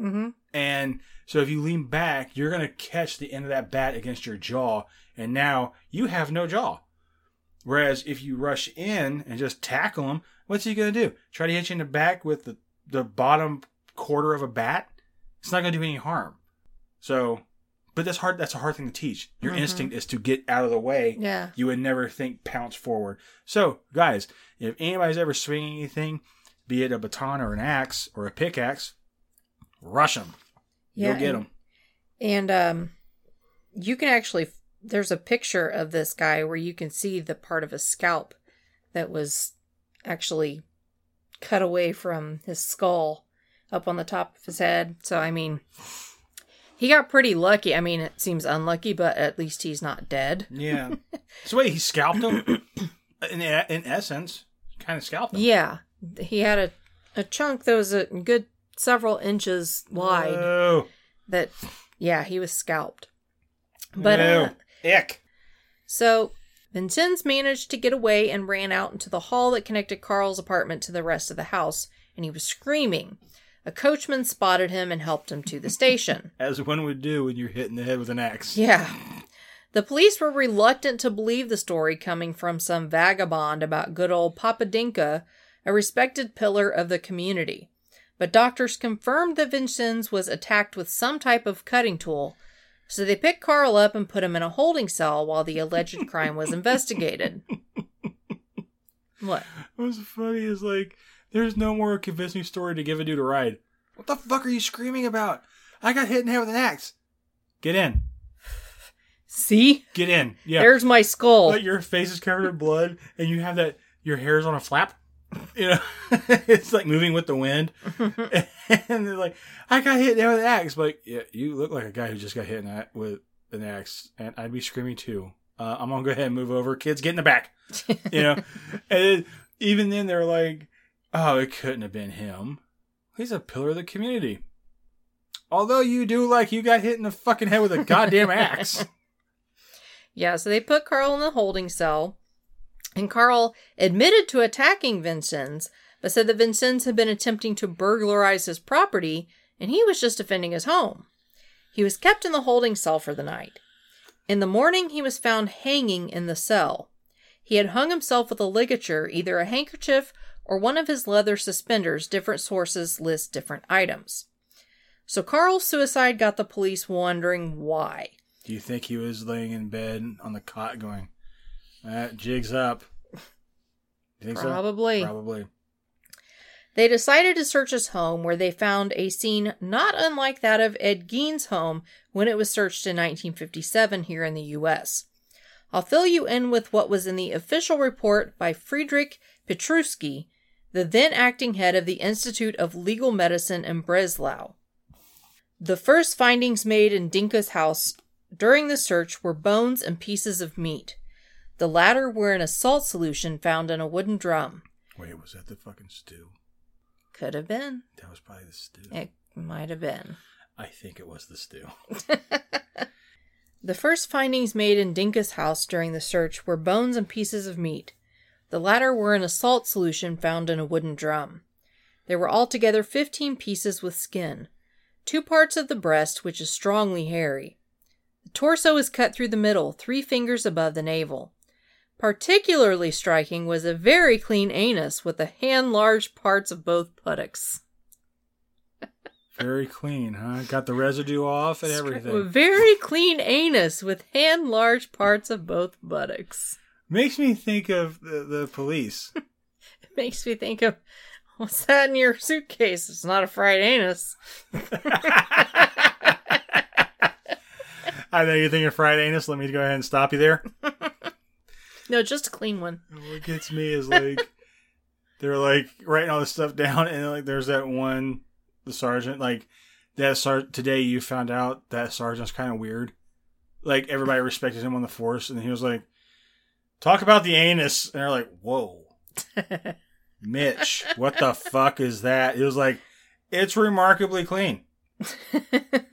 Mm-hmm. and so if you lean back, you're gonna catch the end of that bat against your jaw, and now you have no jaw. Whereas if you rush in and just tackle him, what's he gonna do? Try to hit you in the back with the the bottom quarter of a bat? It's not gonna do any harm. So, but that's hard. That's a hard thing to teach. Your Mhm. instinct is to get out of the way. Yeah. You would never think pounce forward. So, guys, if anybody's ever swinging anything, be it a baton or an axe or a pickaxe, rush them. Yeah, You'll get and- them. And um, you can actually there's a picture of this guy where you can see the part of his scalp that was actually cut away from his skull up on the top of his head. So I mean, he got pretty lucky. I mean, it seems unlucky, but at least he's not dead. Yeah. so wait, he scalped him. In in essence, kind of scalped him. Yeah, he had a a chunk that was a good several inches wide. Oh, that yeah, he was scalped. But uh, ick. So, Vincenz managed to get away and ran out into the hall that connected Carl's apartment to the rest of the house, and he was screaming. A coachman spotted him and helped him to the station. As one would do when you're hit in the head with an axe. Yeah. The police were reluctant to believe the story coming from some vagabond about good old Papa Denke, a respected pillar of the community. But doctors confirmed that Vincenz was attacked with some type of cutting tool, so they picked Carl up and put him in a holding cell while the alleged crime was investigated. What? What's funny is like, there's no more convincing story to give a dude a ride. What the fuck are you screaming about? I got hit in the head with an axe. Get in. See? Get in. Yeah. There's my skull. Like your face is covered in blood and you have that, your hair's on a flap. You know, it's like moving with the wind. and they're like, I got hit there with an axe. But yeah, you look like a guy who just got hit in that with an axe, and I'd be screaming too. Uh, I'm gonna go ahead and move over. Kids, get in the back. You know, and even then they're like, oh, it couldn't have been him. He's a pillar of the community. Although you do like you got hit in the fucking head with a goddamn axe. Yeah, so they put Carl in the holding cell, and Carl admitted to attacking Vincenz, but said that Vincenz had been attempting to burglarize his property, and he was just defending his home. He was kept in the holding cell for the night. In the morning, he was found hanging in the cell. He had hung himself with a ligature, either a handkerchief or one of his leather suspenders. Different sources list different items. So Carl's suicide got the police wondering why. Do you think he was laying in bed on the cot going, that jig's up? You think Probably. so? Probably. They decided to search his home, where they found a scene not unlike that of Ed Gein's home when it was searched in 1957 here in the U.S. I'll fill you in with what was in the official report by Friedrich Pietrusky, the then acting head of the Institute of Legal Medicine in Breslau. The first findings made in Denke's house during the search were bones and pieces of meat. The latter were in a salt solution found in a wooden drum. Wait, was that the fucking stew? Could have been. That was probably the stew. It might have been. I think it was the stew. The first findings made in Denke's house during the search were bones and pieces of meat. The latter were in a salt solution found in a wooden drum. There were altogether 15 pieces with skin, two parts of the breast, which is strongly hairy. The torso is cut through the middle, three fingers above the navel. Particularly striking was a very clean anus with the hand large parts of both buttocks. Very clean, huh? Got the residue off and everything. very clean anus with hand large parts of both buttocks. Makes me think of the, the police. It makes me think of what's that in your suitcase? It's not a fried anus. I know you're thinking fried anus. Let me go ahead and stop you there. No, just a clean one. What gets me is like they're like writing all this stuff down, and like there's that one, the sergeant. Like that sergeant today, you found out that sergeant's kind of weird. Like everybody respected him on the force, and he was like, "Talk about the anus," and they're like, "Whoa, Mitch, what the fuck is that?" It was like, "It's remarkably clean.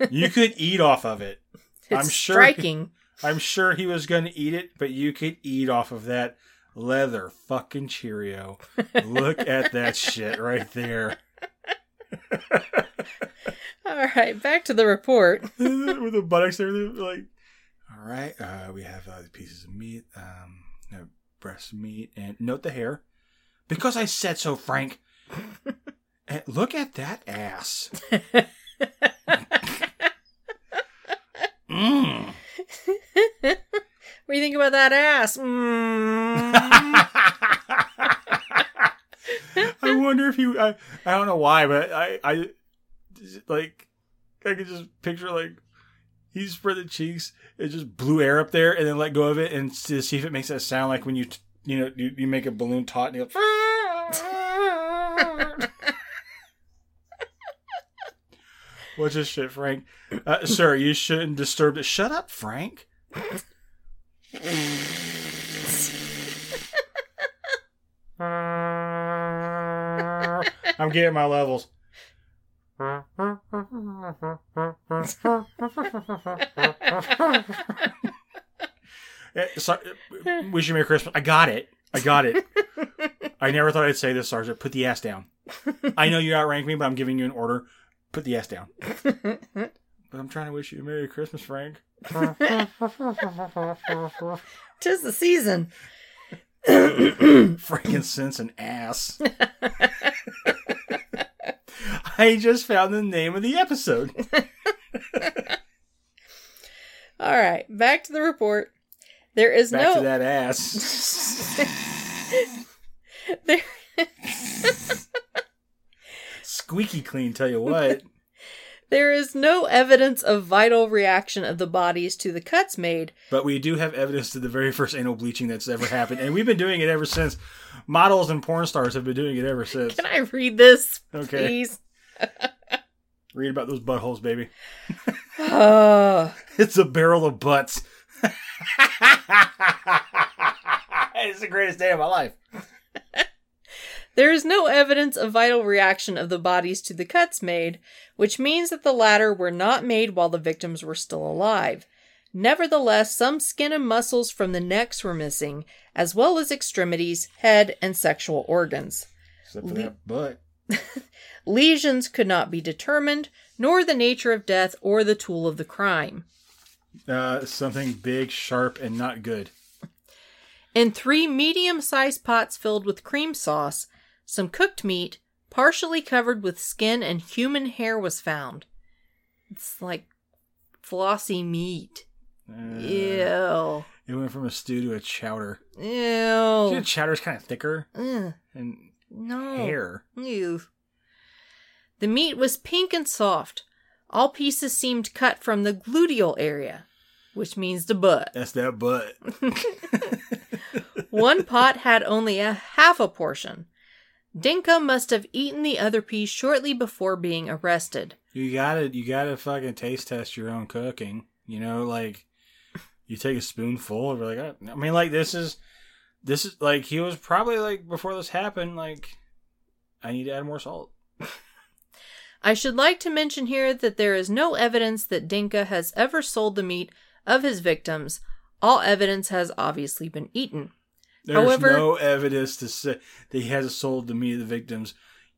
You could eat off of it." It's I'm sure- striking. I'm sure he was going to eat it, but you could eat off of that leather fucking Cheerio. Look at that shit right there. All right, back to the report. With the buttocks there, they're like, all right, uh, we have uh, pieces of meat, um, no, breast meat, and note the hair. Because I said so, Frank. and look at that ass. mm. What do you think about that ass? Mm. I wonder if you. I, I don't know why, but I, I, like, I could just picture like he spread the cheeks and just blew air up there, and then let go of it, and to see if it makes that sound like when you, you know, you, you make a balloon taut, and you go, What's this shit, Frank? Uh, sir, you shouldn't disturb it. Shut up, Frank. I'm getting my levels. Eh, so, wish you Merry Christmas. I got it. I got it. I never thought I'd say this, Sergeant. Put the ass down. I know you outrank me, but I'm giving you an order. Put the ass down. but I'm trying to wish you a Merry Christmas, Frank. Tis the season. Frankincense and ass. I just found the name of the episode. All right, back to the report. There is Back no to that ass. there, Squeaky clean, tell you what. There is no evidence of vital reaction of the bodies to the cuts made. But we do have evidence to the very first anal bleaching that's ever happened, and we've been doing it ever since. Models and porn stars have been doing it ever since. Can I read this, Okay. please? Read about those buttholes, baby. Uh, It's a barrel of butts. it's the greatest day of my life. There is no evidence of vital reaction of the bodies to the cuts made, which means that the latter were not made while the victims were still alive. Nevertheless, some skin and muscles from the necks were missing, as well as extremities, head, and sexual organs. Except for that butt. Lesions could not be determined, nor the nature of death or the tool of the crime. Uh, something big, sharp, and not good. In three medium sized pots filled with cream sauce, some cooked meat, partially covered with skin and human hair, was found. It's like flossy meat. Uh, Ew. It went from a stew to a chowder. Ew. See, chowder's kind of thicker Ugh. and No. hair. Ew. The meat was pink and soft. All pieces seemed cut from the gluteal area, which means the butt. That's that butt. One pot had only a half a portion. Denke must have eaten the other piece shortly before being arrested. You gotta, you gotta fucking taste test your own cooking. You know, like you take a spoonful of like, I mean, like this is, this is like he was probably like before this happened. Like, I need to add more salt. I should like to mention here that there is no evidence that Denke has ever sold the meat of his victims. All evidence has obviously been eaten. There's However- no evidence to say that he hasn't sold the meat of the victims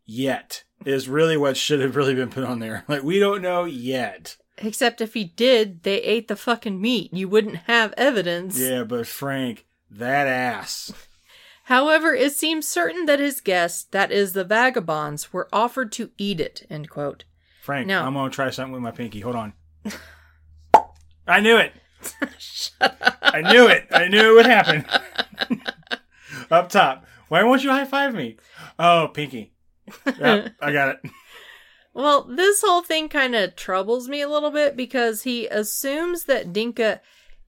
yet. Is really what should have really been put on there. Like we don't know yet. Except if he did, they ate the fucking meat. You wouldn't have evidence. Yeah, but Frank, that ass. However, it seems certain that his guests, that is, the vagabonds, were offered to eat it. End quote. Frank, No. I'm gonna try something with my pinky. Hold on. I knew it. I knew it. I knew it would happen. Up top. Why won't you high five me? Oh, pinky. Yep, I got it. Well, this whole thing kind of troubles me a little bit because he assumes that Denke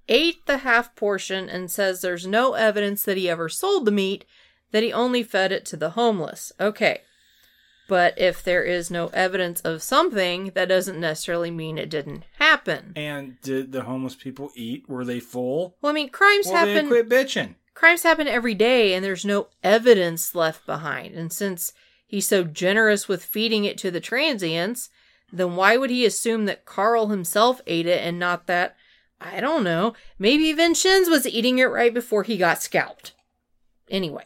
ate the half portion and says there's no evidence that he ever sold the meat, that he only fed it to the homeless. Okay. But if there is no evidence of something, that doesn't necessarily mean it didn't happen. And did the homeless people eat? Were they full? Well, I mean, crimes Well, they happen. quit bitching. crimes happen every day and there's no evidence left behind. And since he's so generous with feeding it to the transients, then why would he assume that Carl himself ate it and not that, I don't know, maybe Vincenz was eating it right before he got scalped? Anyway,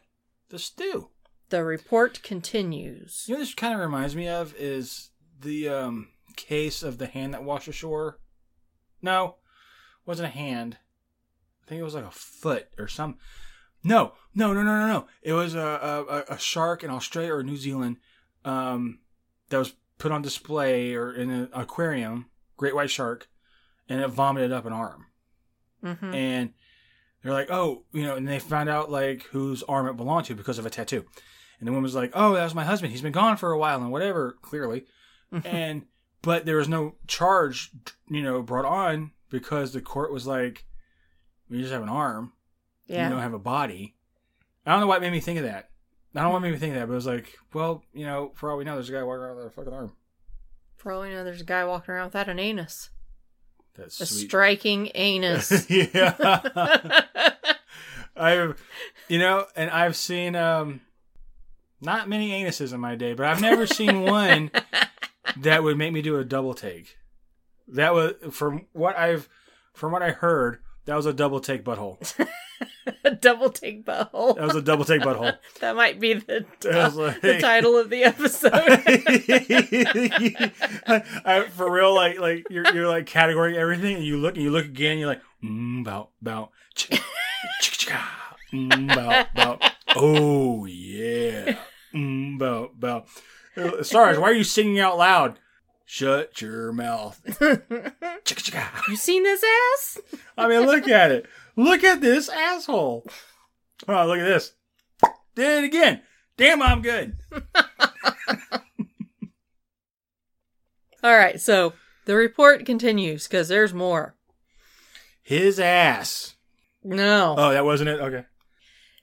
The stew. The report continues. You know, this kind of reminds me of is the um, case of the hand that washed ashore. No, it wasn't a hand. I think it was like a foot or some. No, no, no, no, no, no. It was a a, a shark in Australia or New Zealand um, that was put on display or in an aquarium, great white shark, and it vomited up an arm. hmm And they're like, oh, you know, and they found out like whose arm it belonged to because of a tattoo. And the woman was like, oh, that was my husband. He's been gone for a while and whatever, clearly. and, but there was no charge, you know, brought on because the court was like, we just have an arm. Yeah. You don't have a body. I don't know what made me think of that. I don't know what made me think of that, but it was like, well, you know, for all we know, there's a guy walking around with a fucking arm. For all we know, there's a guy walking around without an anus. That's A sweet. striking anus. yeah. I've, you know, and I've seen um, not many anuses in my day, but I've never seen one that would make me do a double take. That was from what I've, from what I heard, that was a double take butthole. a double take butthole. That was a double take butthole. That might be the, like- the title of the episode. I, for real, like like you're you're like categorizing everything, and you look and you look again, you're like mm, bout bout, chicka, chicka, chicka, mm, bout bout. Oh yeah, mm, bout. Uh, Stars, why are you singing out loud? Shut your mouth. You seen this ass? I mean, look at it. Look at this asshole. Oh, look at this. Did it again. Damn, I'm good. All right, so the report continues because there's more. His ass. No. Oh, that wasn't it? Okay.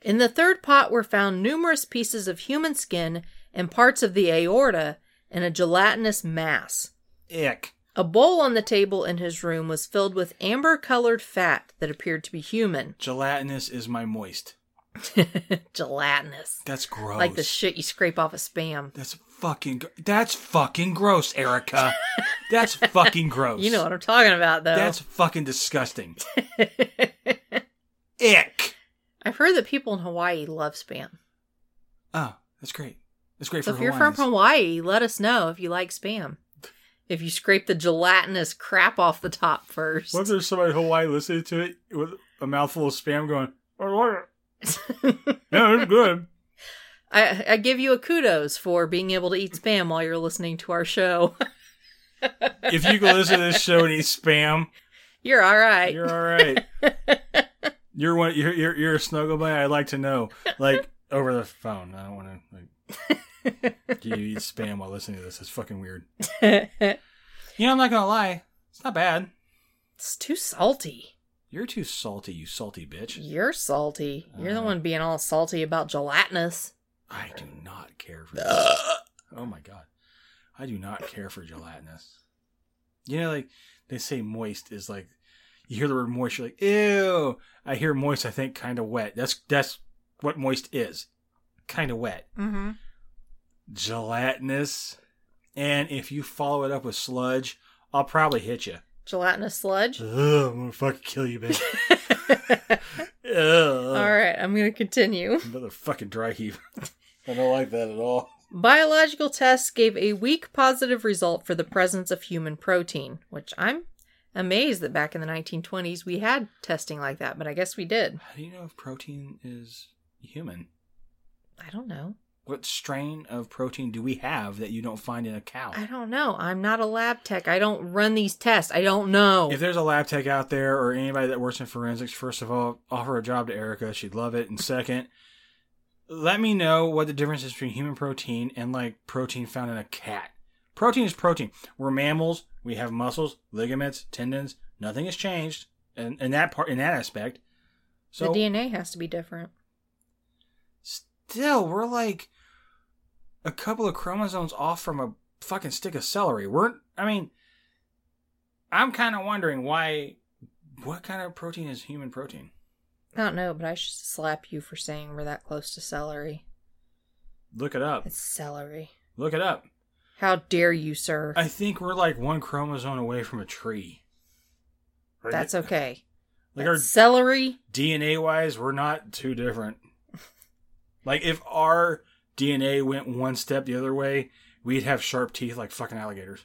In the third pot were found numerous pieces of human skin and parts of the aorta in a gelatinous mass. Ick. A bowl on the table in his room was filled with amber colored fat that appeared to be human. Gelatinous is my moist. Gelatinous. That's gross. Like the shit you scrape off a spam. That's fucking. gr- That's fucking gross, Erica. That's fucking gross. You know what I'm talking about, though. That's fucking disgusting. Ick. I've heard that people in Hawaii love spam. Oh, that's great. That's great So for if you're from Hawaii, let us know if you like spam. If you scrape the gelatinous crap off the top first. What if there's somebody in Hawaii listening to it with a mouthful of spam going, "Oh, yeah, it's good. I, I give you a kudos for being able to eat spam while you're listening to our show. If you can listen to this show and eat spam, you're all right. you're all right. You're one. You're you're, you're a snuggle buddy. I'd like to know, like over the phone. I don't want to like. Do you eat spam while listening to this? It's fucking weird. You know, I'm not gonna lie. It's not bad. it's too salty. You're too salty, you salty bitch. You're salty. You're the Uh. one being all salty about gelatinous. I do not care for this. oh my god. I do not care for gelatinous. You know, like they say moist is like you hear the word moist, you're like, ew. I hear moist, I think kind of wet. That's that's what moist is. Kind of wet. Mm-hmm. Gelatinous. And if you follow it up with sludge, I'll probably hit you. Gelatinous sludge. Ugh, I'm gonna fucking kill you, bitch. All right, I'm going to continue. Another fucking dry heave. I don't like that at all. Biological tests gave a weak positive result for the presence of human protein, which I'm amazed that back in the 1920s we had testing like that, but I guess we did. How do you know if protein is human? I don't know. What strain of protein do we have that you don't find in a cow? I don't know. I'm not a lab tech. I don't run these tests. I don't know. If there's a lab tech out there or anybody that works in forensics, first of all, offer a job to Erica. She'd love it. And second, let me know what the difference is between human protein and like protein found in a cat. Protein is protein. We're mammals. We have muscles, ligaments, tendons. Nothing has changed in, in that part in that aspect. So the DNA has to be different. still, we're like a couple of chromosomes off from a fucking stick of celery. We're, I mean, I'm kind of wondering why. What kind of protein is human protein? I don't know, but I should slap you for saying we're that close to celery. Look it up. It's celery. Look it up. How dare you, sir? I think we're like one chromosome away from a tree. Like- That's okay. Like That's our celery. DNA wise, we're not too different. like if our DNA went one step the other way, we'd have sharp teeth like fucking alligators.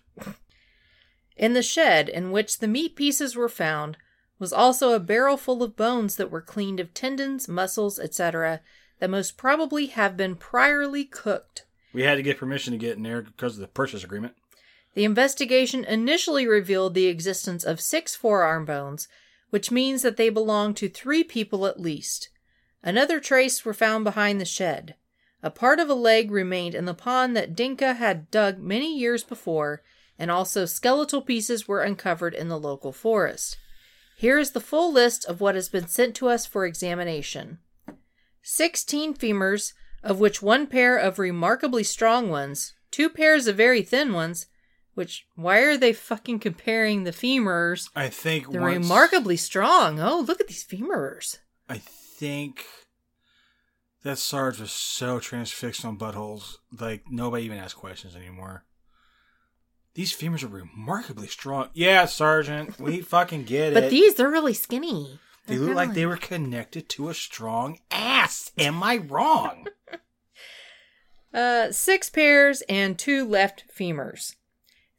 In the shed in which the meat pieces were found was also a barrel full of bones that were cleaned of tendons, muscles, etc., that most probably have been priorly cooked. We had to get permission to get in there because of the purchase agreement. The investigation initially revealed the existence of six forearm bones, which means that they belong to three people at least. Another trace were found behind the shed. A part of a leg remained in the pond that Denke had dug many years before, and also skeletal pieces were uncovered in the local forest. Here is the full list of what has been sent to us for examination 16 femurs, of which one pair of remarkably strong ones, two pairs of very thin ones, which, why are they fucking comparing the femurs? I think They're once- remarkably strong. Oh, look at these femurs. I think that Sarge was so transfixed on buttholes, like nobody even asks questions anymore. These femurs are remarkably strong. Yeah, Sergeant, we fucking get But it. But these, they're really skinny. they They're look like they were connected to a strong ass. Am I wrong? Uh, six pairs and two left femurs.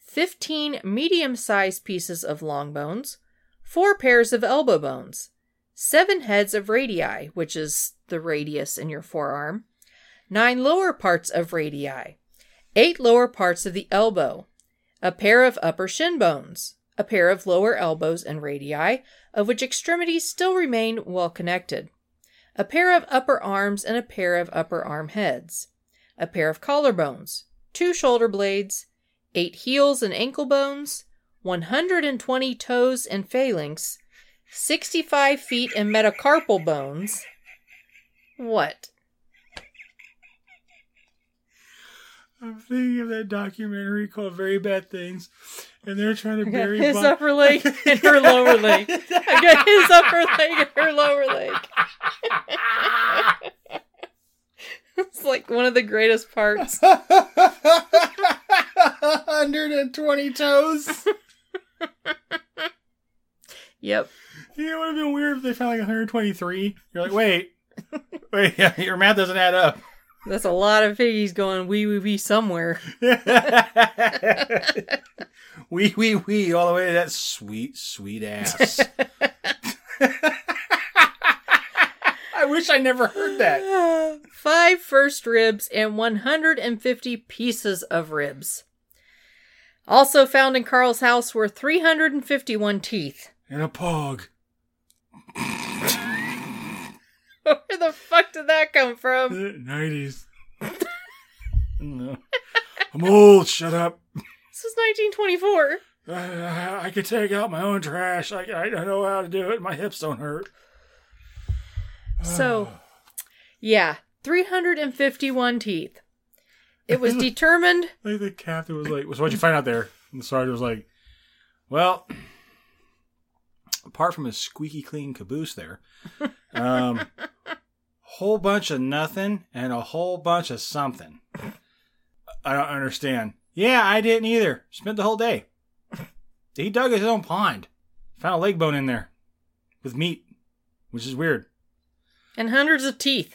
15 medium sized pieces of long bones. Four pairs of elbow bones. Seven heads of radii, which is the radius in your forearm. Nine lower parts of radii. Eight lower parts of the elbow. A pair of upper shin bones. A pair of lower elbows and radii, of which extremities still remain well connected. A pair of upper arms and a pair of upper arm heads a pair of collarbones, two shoulder blades, 8 heels and ankle bones, 120 toes and phalanx, 65 feet and metacarpal bones. What? I'm thinking of that documentary called Very Bad Things, and they're trying to bury his Bob- upper leg and her lower leg. I got his upper leg and her lower leg. it's like one of the greatest parts. 120 toes. Yep. You know, it would have been weird if they found like 123. You're like, wait, wait, your math doesn't add up. That's a lot of piggies going wee wee wee somewhere. wee, wee, wee, all the way to that sweet, sweet ass. I wish I never heard that. Five first ribs and 150 pieces of ribs. Also found in Carl's house were 351 teeth. And a pog. Where the fuck did that come from? 90s. No. I'm old, shut up. This was 1924. I, I can take out my own trash. I, I know how to do it. My hips don't hurt. So, yeah, 351 teeth. It was determined. Like the captain was like, "So what'd you find out there?" And the sergeant was like, "Well, apart from a squeaky clean caboose there, um, whole bunch of nothing and a whole bunch of something. I don't understand. Yeah, I didn't either. Spent the whole day. He dug his own pond. Found a leg bone in there with meat, which is weird. And hundreds of teeth.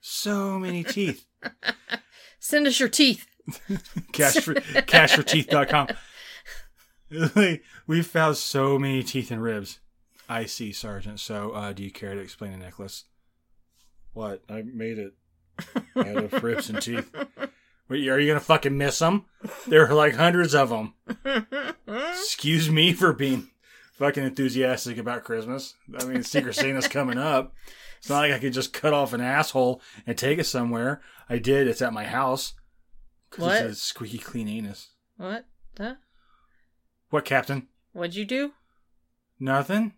So many teeth. Send us your teeth. cash for cashforteeth.com. Like, we found so many teeth and ribs. I see, Sergeant. So, uh, do you care to explain the necklace? What? I made it out of ribs and teeth. Wait, are you gonna fucking miss them? There are like hundreds of them. Excuse me for being fucking enthusiastic about Christmas. I mean, Secret Santa's coming up. It's not like I could just cut off an asshole and take it somewhere. I did. It's at my house. 'Cause What? It's a squeaky clean anus. What? Huh? What, Captain? What'd you do? Nothing.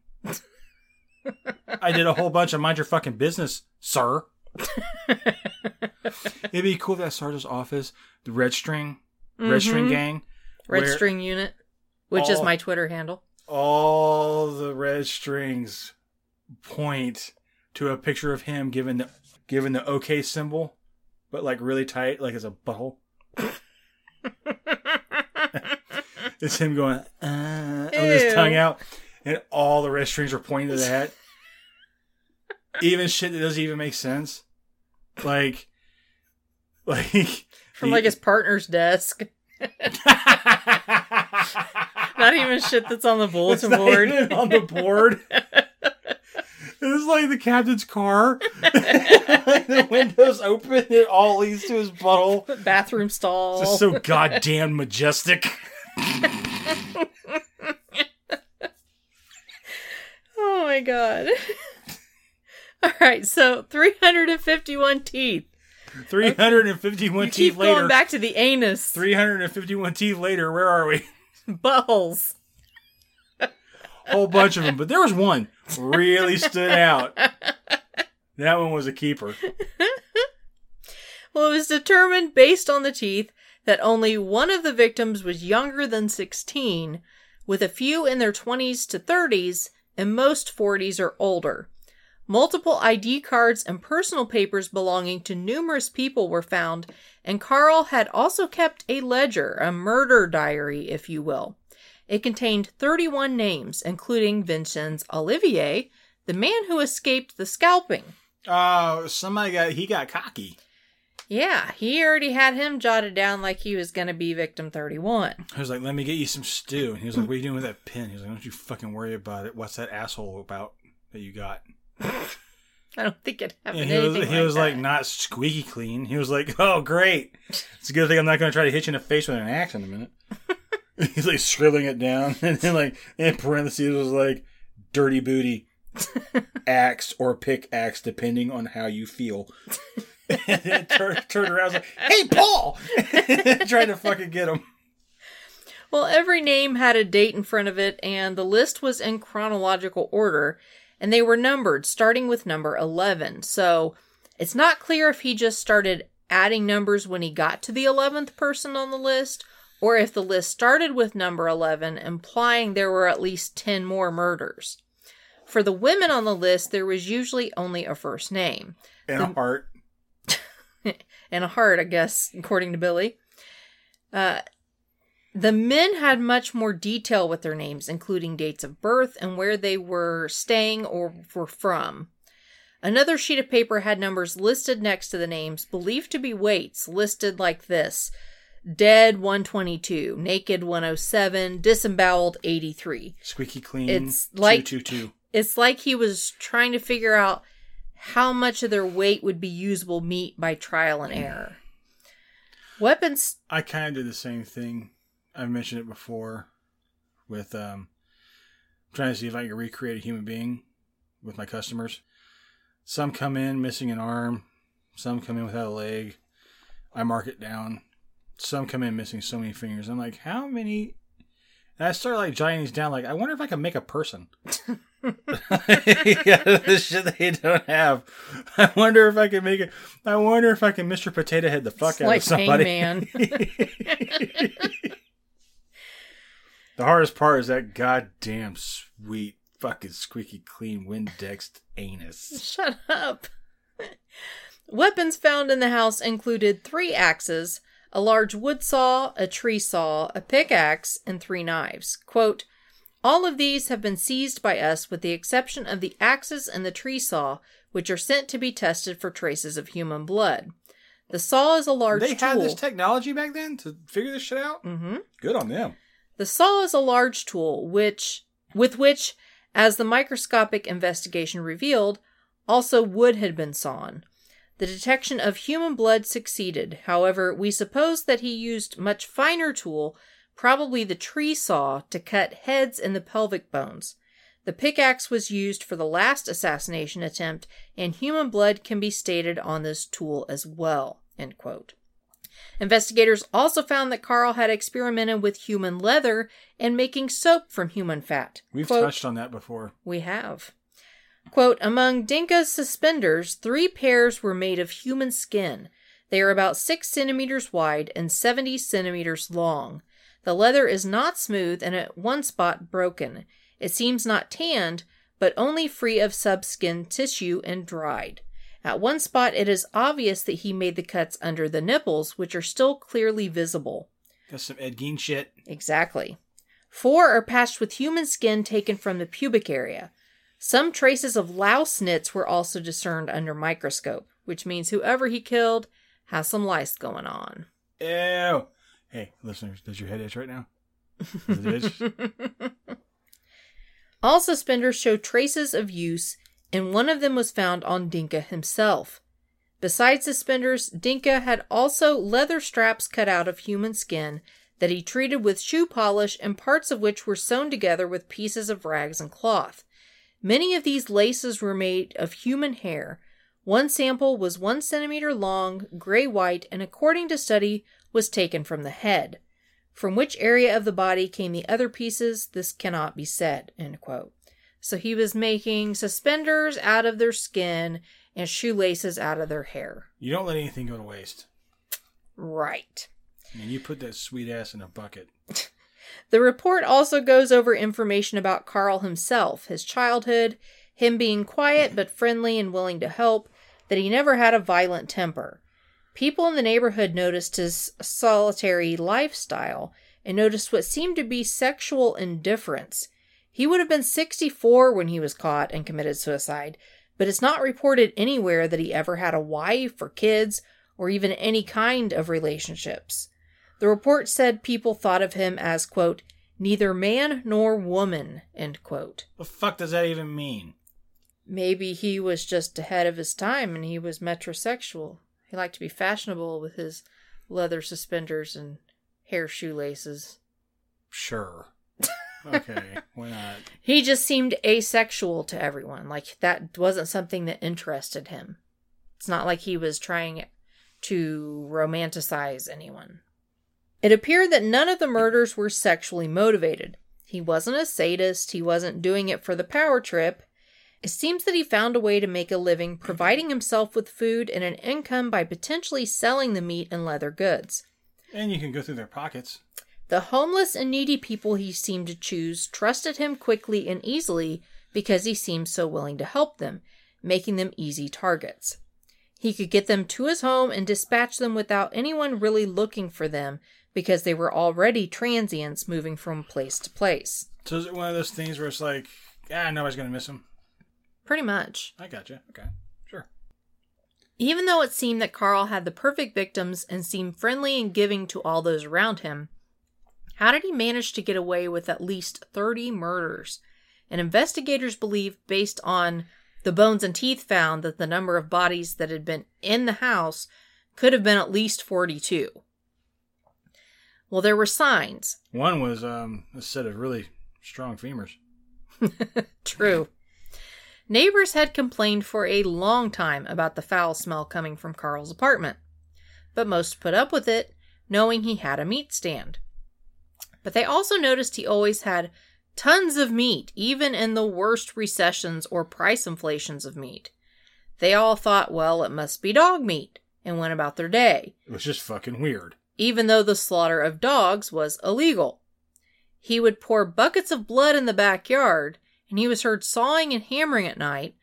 I did a whole bunch of mind your fucking business, sir. It'd be cool if that sergeant's office, the red string, red mm-hmm. string gang, Red String Unit, which is my Twitter handle. all the red strings point to a picture of him giving the giving the OK symbol, but like really tight, like it's a butthole. it's him going uh, with his tongue out, and all the red strings are pointing to that. even shit that doesn't even make sense, like, like From like his partner's desk. Not even shit that's on the bulletin board. on the board. It's like the captain's car. the windows open, it all leads to his butthole. Bathroom stall. It's just so goddamn majestic. Oh my god. All right, so 351 teeth. 351 You teeth keep later. going back to the anus. 351 teeth later, where are we? Buttholes. A whole bunch of them, but there was one really stood out. That one was a keeper. Well, it was determined based on the teeth that only one of the victims was younger than 16, with a few in their 20s to 30s, and most 40s or older. Multiple ID cards and personal papers belonging to numerous people were found, and Carl had also kept a ledger, a murder diary, if you will. It contained 31 names, including Vincenz Olivier, the man who escaped the scalping. Oh, somebody got, he got cocky. Yeah, he already had him jotted down like he was going to be victim 31. I was like, let me get you some stew. And he was like, what are you doing with that pin? He was like, don't you fucking worry about it. What's that asshole about that you got? I don't think it happened And he was, he like was like not squeaky clean. He was like, "Oh, great! It's a good thing I'm not going to try to hit you in the face with an axe in a minute." He's like scribbling it down, and then like in parentheses was like, "Dirty booty, axe or pickaxe, depending on how you feel." and then turned, turned around, like, "Hey, Paul!" Trying to fucking get him. Well, every name had a date in front of it, and the list was in chronological order, and they were numbered, starting with number 11. So it's not clear if he just started adding numbers when he got to the 11th person on the list, or if the list started with number 11, implying there were at least 10 more murders. For the women on the list, there was usually only a first name. And a heart. and a heart, I guess, according to Billy. Uh, the men had much more detail with their names, including dates of birth and where they were staying or were from. Another sheet of paper had numbers listed next to the names, believed to be weights, listed like this Dead 122, Naked 107, Disemboweled 83. Squeaky clean. It's like- 222. It's like he was trying to figure out how much of their weight would be usable meat by trial and error. Weapons. I kind of did the same thing. I've mentioned it before with um, trying to see if I can recreate a human being with my customers. Some come in missing an arm, some come in without a leg. I mark it down. Some come in missing so many fingers. I'm like, how many? And I start like jotting these down. Like, I wonder if I can make a person. yeah, the shit they don't have. I wonder if I can make it. I wonder if I can Mr. Potato Head the fuck It's out like of somebody. Hangman. The hardest part is that goddamn sweet, fucking squeaky clean Windex anus. Shut up. Weapons found in the house included three axes, a large wood saw, a tree saw, a pickaxe, and three knives. Quote, all of these have been seized by us with the exception of the axes and the tree saw, which are sent to be tested for traces of human blood. The saw is a large tool. They tool. had this technology back then to figure this shit out. mm-hmm. Good on them. The saw is a large tool which with which, as the microscopic investigation revealed, also wood had been sawn. The detection of human blood succeeded. However, we suppose that he used much finer tool, probably the tree saw, to cut heads in the pelvic bones. The pickaxe was used for the last assassination attempt, and human blood can be stated on this tool as well. Investigators also found that Carl had experimented with human leather and making soap from human fat. We've Quote, touched on that before. We have. Quote, among Denke's suspenders, three pairs were made of human skin. They are about six centimeters wide and 70 centimeters long. The leather is not smooth and at one spot broken. It seems not tanned, but only free of subskin tissue and dried. At one spot, it is obvious that he made the cuts under the nipples, which are still clearly visible. That's some Ed Gein shit. Exactly. Four are patched with human skin taken from the pubic area. Some traces of louse nits were also discerned under microscope, which means whoever he killed has some lice going on. Ew. Hey, listeners, does your head itch right now? Does it itch? All suspenders show traces of use, and one of them was found on Denke himself. Besides suspenders, Denke had also leather straps cut out of human skin that he treated with shoe polish and parts of which were sewn together with pieces of rags and cloth. Many of these laces were made of human hair. One sample was one centimeter long, gray white, and according to study, was taken from the head. From which area of the body came the other pieces, this cannot be said. End quote. So he was making suspenders out of their skin and shoelaces out of their hair. you don't let anything go to waste. Right. And you put that sweet ass in a bucket. The report also goes over information about Carl himself, his childhood, him being quiet but friendly and willing to help, that he never had a violent temper. People in the neighborhood noticed his solitary lifestyle and noticed what seemed to be sexual indifference. He would have been 64 when he was caught and committed suicide, but it's not reported anywhere that he ever had a wife or kids or even any kind of relationships. The report said people thought of him as, quote, neither man nor woman, end quote. What The fuck does that even mean? Maybe he was just ahead of his time and he was metrosexual. He liked to be fashionable with his leather suspenders and hair shoelaces. Sure. Okay, why not? He just seemed asexual to everyone. Like that wasn't something that interested him. It's not like he was trying to romanticize anyone. It appeared that none of the murders were sexually motivated. He wasn't a sadist, he wasn't doing it for the power trip. It seems that he found a way to make a living providing himself with food and an income by potentially selling the meat and leather goods. And you can go through their pockets. The homeless and needy people he seemed to choose trusted him quickly and easily because he seemed so willing to help them, making them easy targets. He could get them to his home and dispatch them without anyone really looking for them because they were already transients moving from place to place. So is it one of those things where it's like, ah, nobody's gonna miss them? Pretty much. I gotcha. Okay, sure. Even though it seemed that Carl had the perfect victims and seemed friendly and giving to all those around him, how did he manage to get away with at least 30 murders? And investigators believe, based on the bones and teeth found, that the number of bodies that had been in the house could have been at least 42. Well, there were signs. One was um, a set of really strong femurs. True. Neighbors had complained for a long time about the foul smell coming from Carl's apartment, but most put up with it, knowing he had a meat stand. But they also noticed he always had tons of meat, even in the worst recessions or price inflations of meat. They all thought, well, it must be dog meat, and went about their day, It was just fucking weird. Even though the slaughter of dogs was illegal. He would pour buckets of blood in the backyard, and he was heard sawing and hammering at night,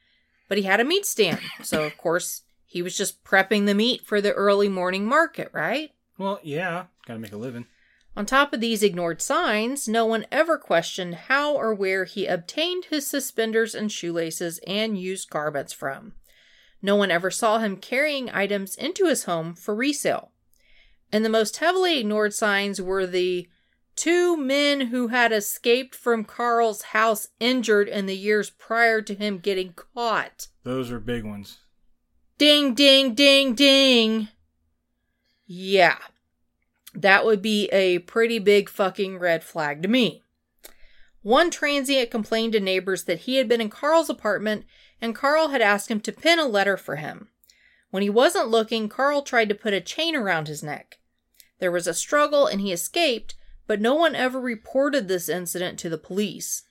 but he had a meat stand, so of course he was just prepping the meat for the early morning market, right? Well, yeah, gotta make a living. On top of these ignored signs, no one ever questioned how or where he obtained his suspenders and shoelaces and used garments from. No one ever saw him carrying items into his home for resale. And the most heavily ignored signs were the two men who had escaped from Carl's house injured in the years prior to him getting caught. Those are big ones. Ding, ding, ding, ding. Yeah. That would be a pretty big fucking red flag to me. One transient complained to neighbors that he had been in Carl's apartment and Carl had asked him to pin a letter for him. When he wasn't looking, Carl tried to put a chain around his neck. There was a struggle and he escaped, but no one ever reported this incident to the police.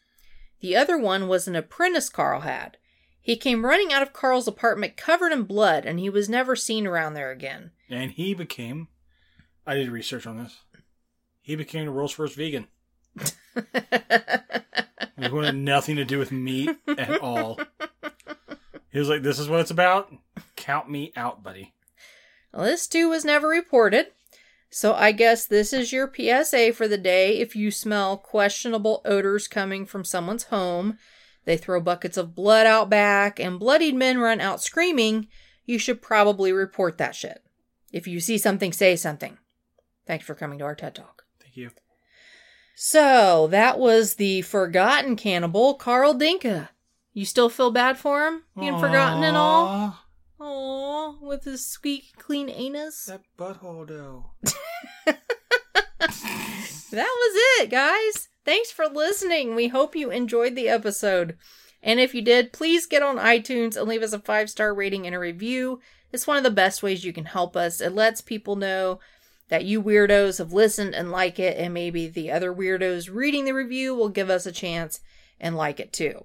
The other one was an apprentice Carl had. He came running out of Carl's apartment covered in blood and he was never seen around there again. And he became. I did research on this. He became the world's first vegan. He wanted nothing to do with meat at all. He was like, "This is what it's about. Count me out, buddy." Well, this too was never reported. So I guess this is your PSA for the day. If you smell questionable odors coming from someone's home, they throw buckets of blood out back, and bloodied men run out screaming, you should probably report that shit. If you see something, say something. Thanks for coming to our TED Talk. Thank you. So that was the forgotten cannibal, Carl Denke. You still feel bad for him being forgotten and all? Aw, with his squeaky clean anus. That butthole, though. That was it, guys. Thanks for listening. We hope you enjoyed the episode. And if you did, please get on iTunes and leave us a five star rating and a review. It's one of the best ways you can help us. It lets people know that you weirdos have listened and like it, and maybe the other weirdos reading the review will give us a chance and like it too.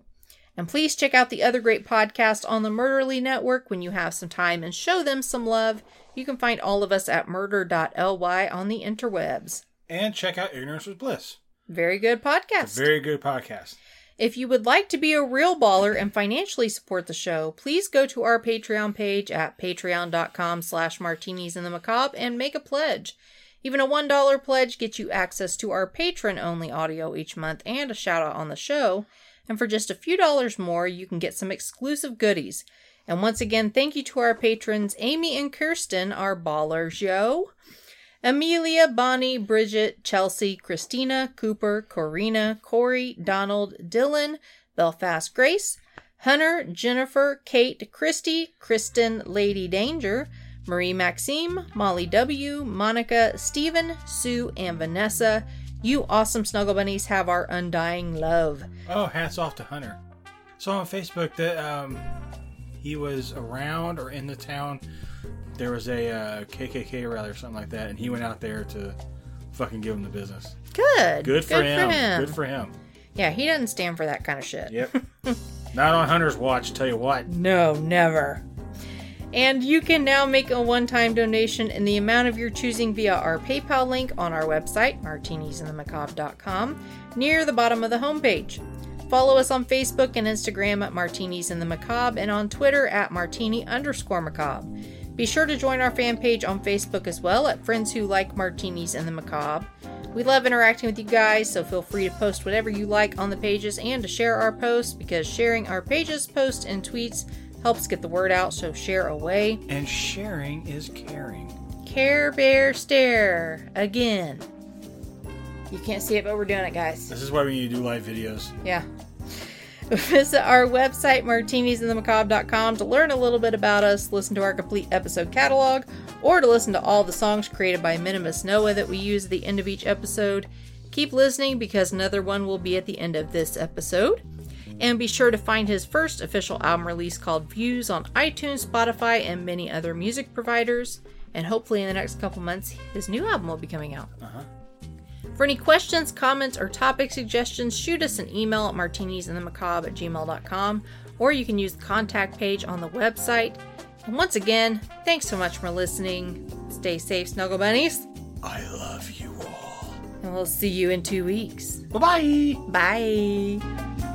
And please check out the other great podcasts on the Murderly Network when you have some time and show them some love. You can find all of us at murder.ly on the interwebs. And check out Ignorance is Bliss. Very good podcast. A very good podcast. If you would like to be a real baller and financially support the show, please go to our Patreon page at patreon.com slash martinis in the macabre and make a pledge. Even a $1 pledge gets you access to our patron only audio each month and a shout out on the show. And for just a few dollars more, you can get some exclusive goodies. And once again, thank you to our patrons, Amy and Kirsten, our ballers, yo. Amelia, Bonnie, Bridget, Chelsea, Christina, Cooper, Corina, Corey, Donald, Dylan, Belfast Grace, Hunter, Jennifer, Kate, Christy, Kristen, Lady Danger, Marie Maxime, Molly W, Monica, Stephen, Sue, and Vanessa. You awesome snuggle bunnies have our undying love. Oh, hats off to Hunter. Saw on Facebook that um, he was around or in the town. There was a uh, KKK rally or something like that, and he went out there to fucking give him the business. Good. Good for him. him. Good for him. Yeah, he doesn't stand for that kind of shit. Yep. Not on Hunter's watch. Tell you what. No, never. And you can now make a one time donation in the amount of your choosing via our PayPal link on our website, martinisinthemacabre.com, near the bottom of the homepage. Follow us on Facebook and Instagram at Martinis in the Macabre and on Twitter at martini underscore macabre. Be sure to join our fan page on Facebook as well at Friends Who Like Martinis in the Macabre. We love interacting with you guys, so feel free to post whatever you like on the pages and to share our posts because sharing our pages, posts, and tweets helps get the word out, so share away. And sharing is caring. Care Bear Stare again. You can't see it, but we're doing it, guys. This is why we need to do live videos. Yeah. Visit our website, martinisinthemacabre.com, to learn a little bit about us, listen to our complete episode catalog, or to listen to all the songs created by Minimus Noah that we use at the end of each episode. Keep listening because another one will be at the end of this episode. And be sure to find his first official album release called Views on iTunes, Spotify, and many other music providers. And hopefully, in the next couple months, his new album will be coming out. Uh-huh. For any questions, comments, or topic suggestions, shoot us an email at martinisinthemacabre at gmail.com, or you can use the contact page on the website. And once again, thanks so much for listening. Stay safe, Snuggle Bunnies, I love you all. and we'll see you in two weeks. Bye bye. Bye.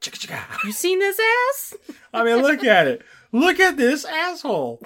Chicka chicka. You seen this ass? I mean, look at it. Look at this asshole.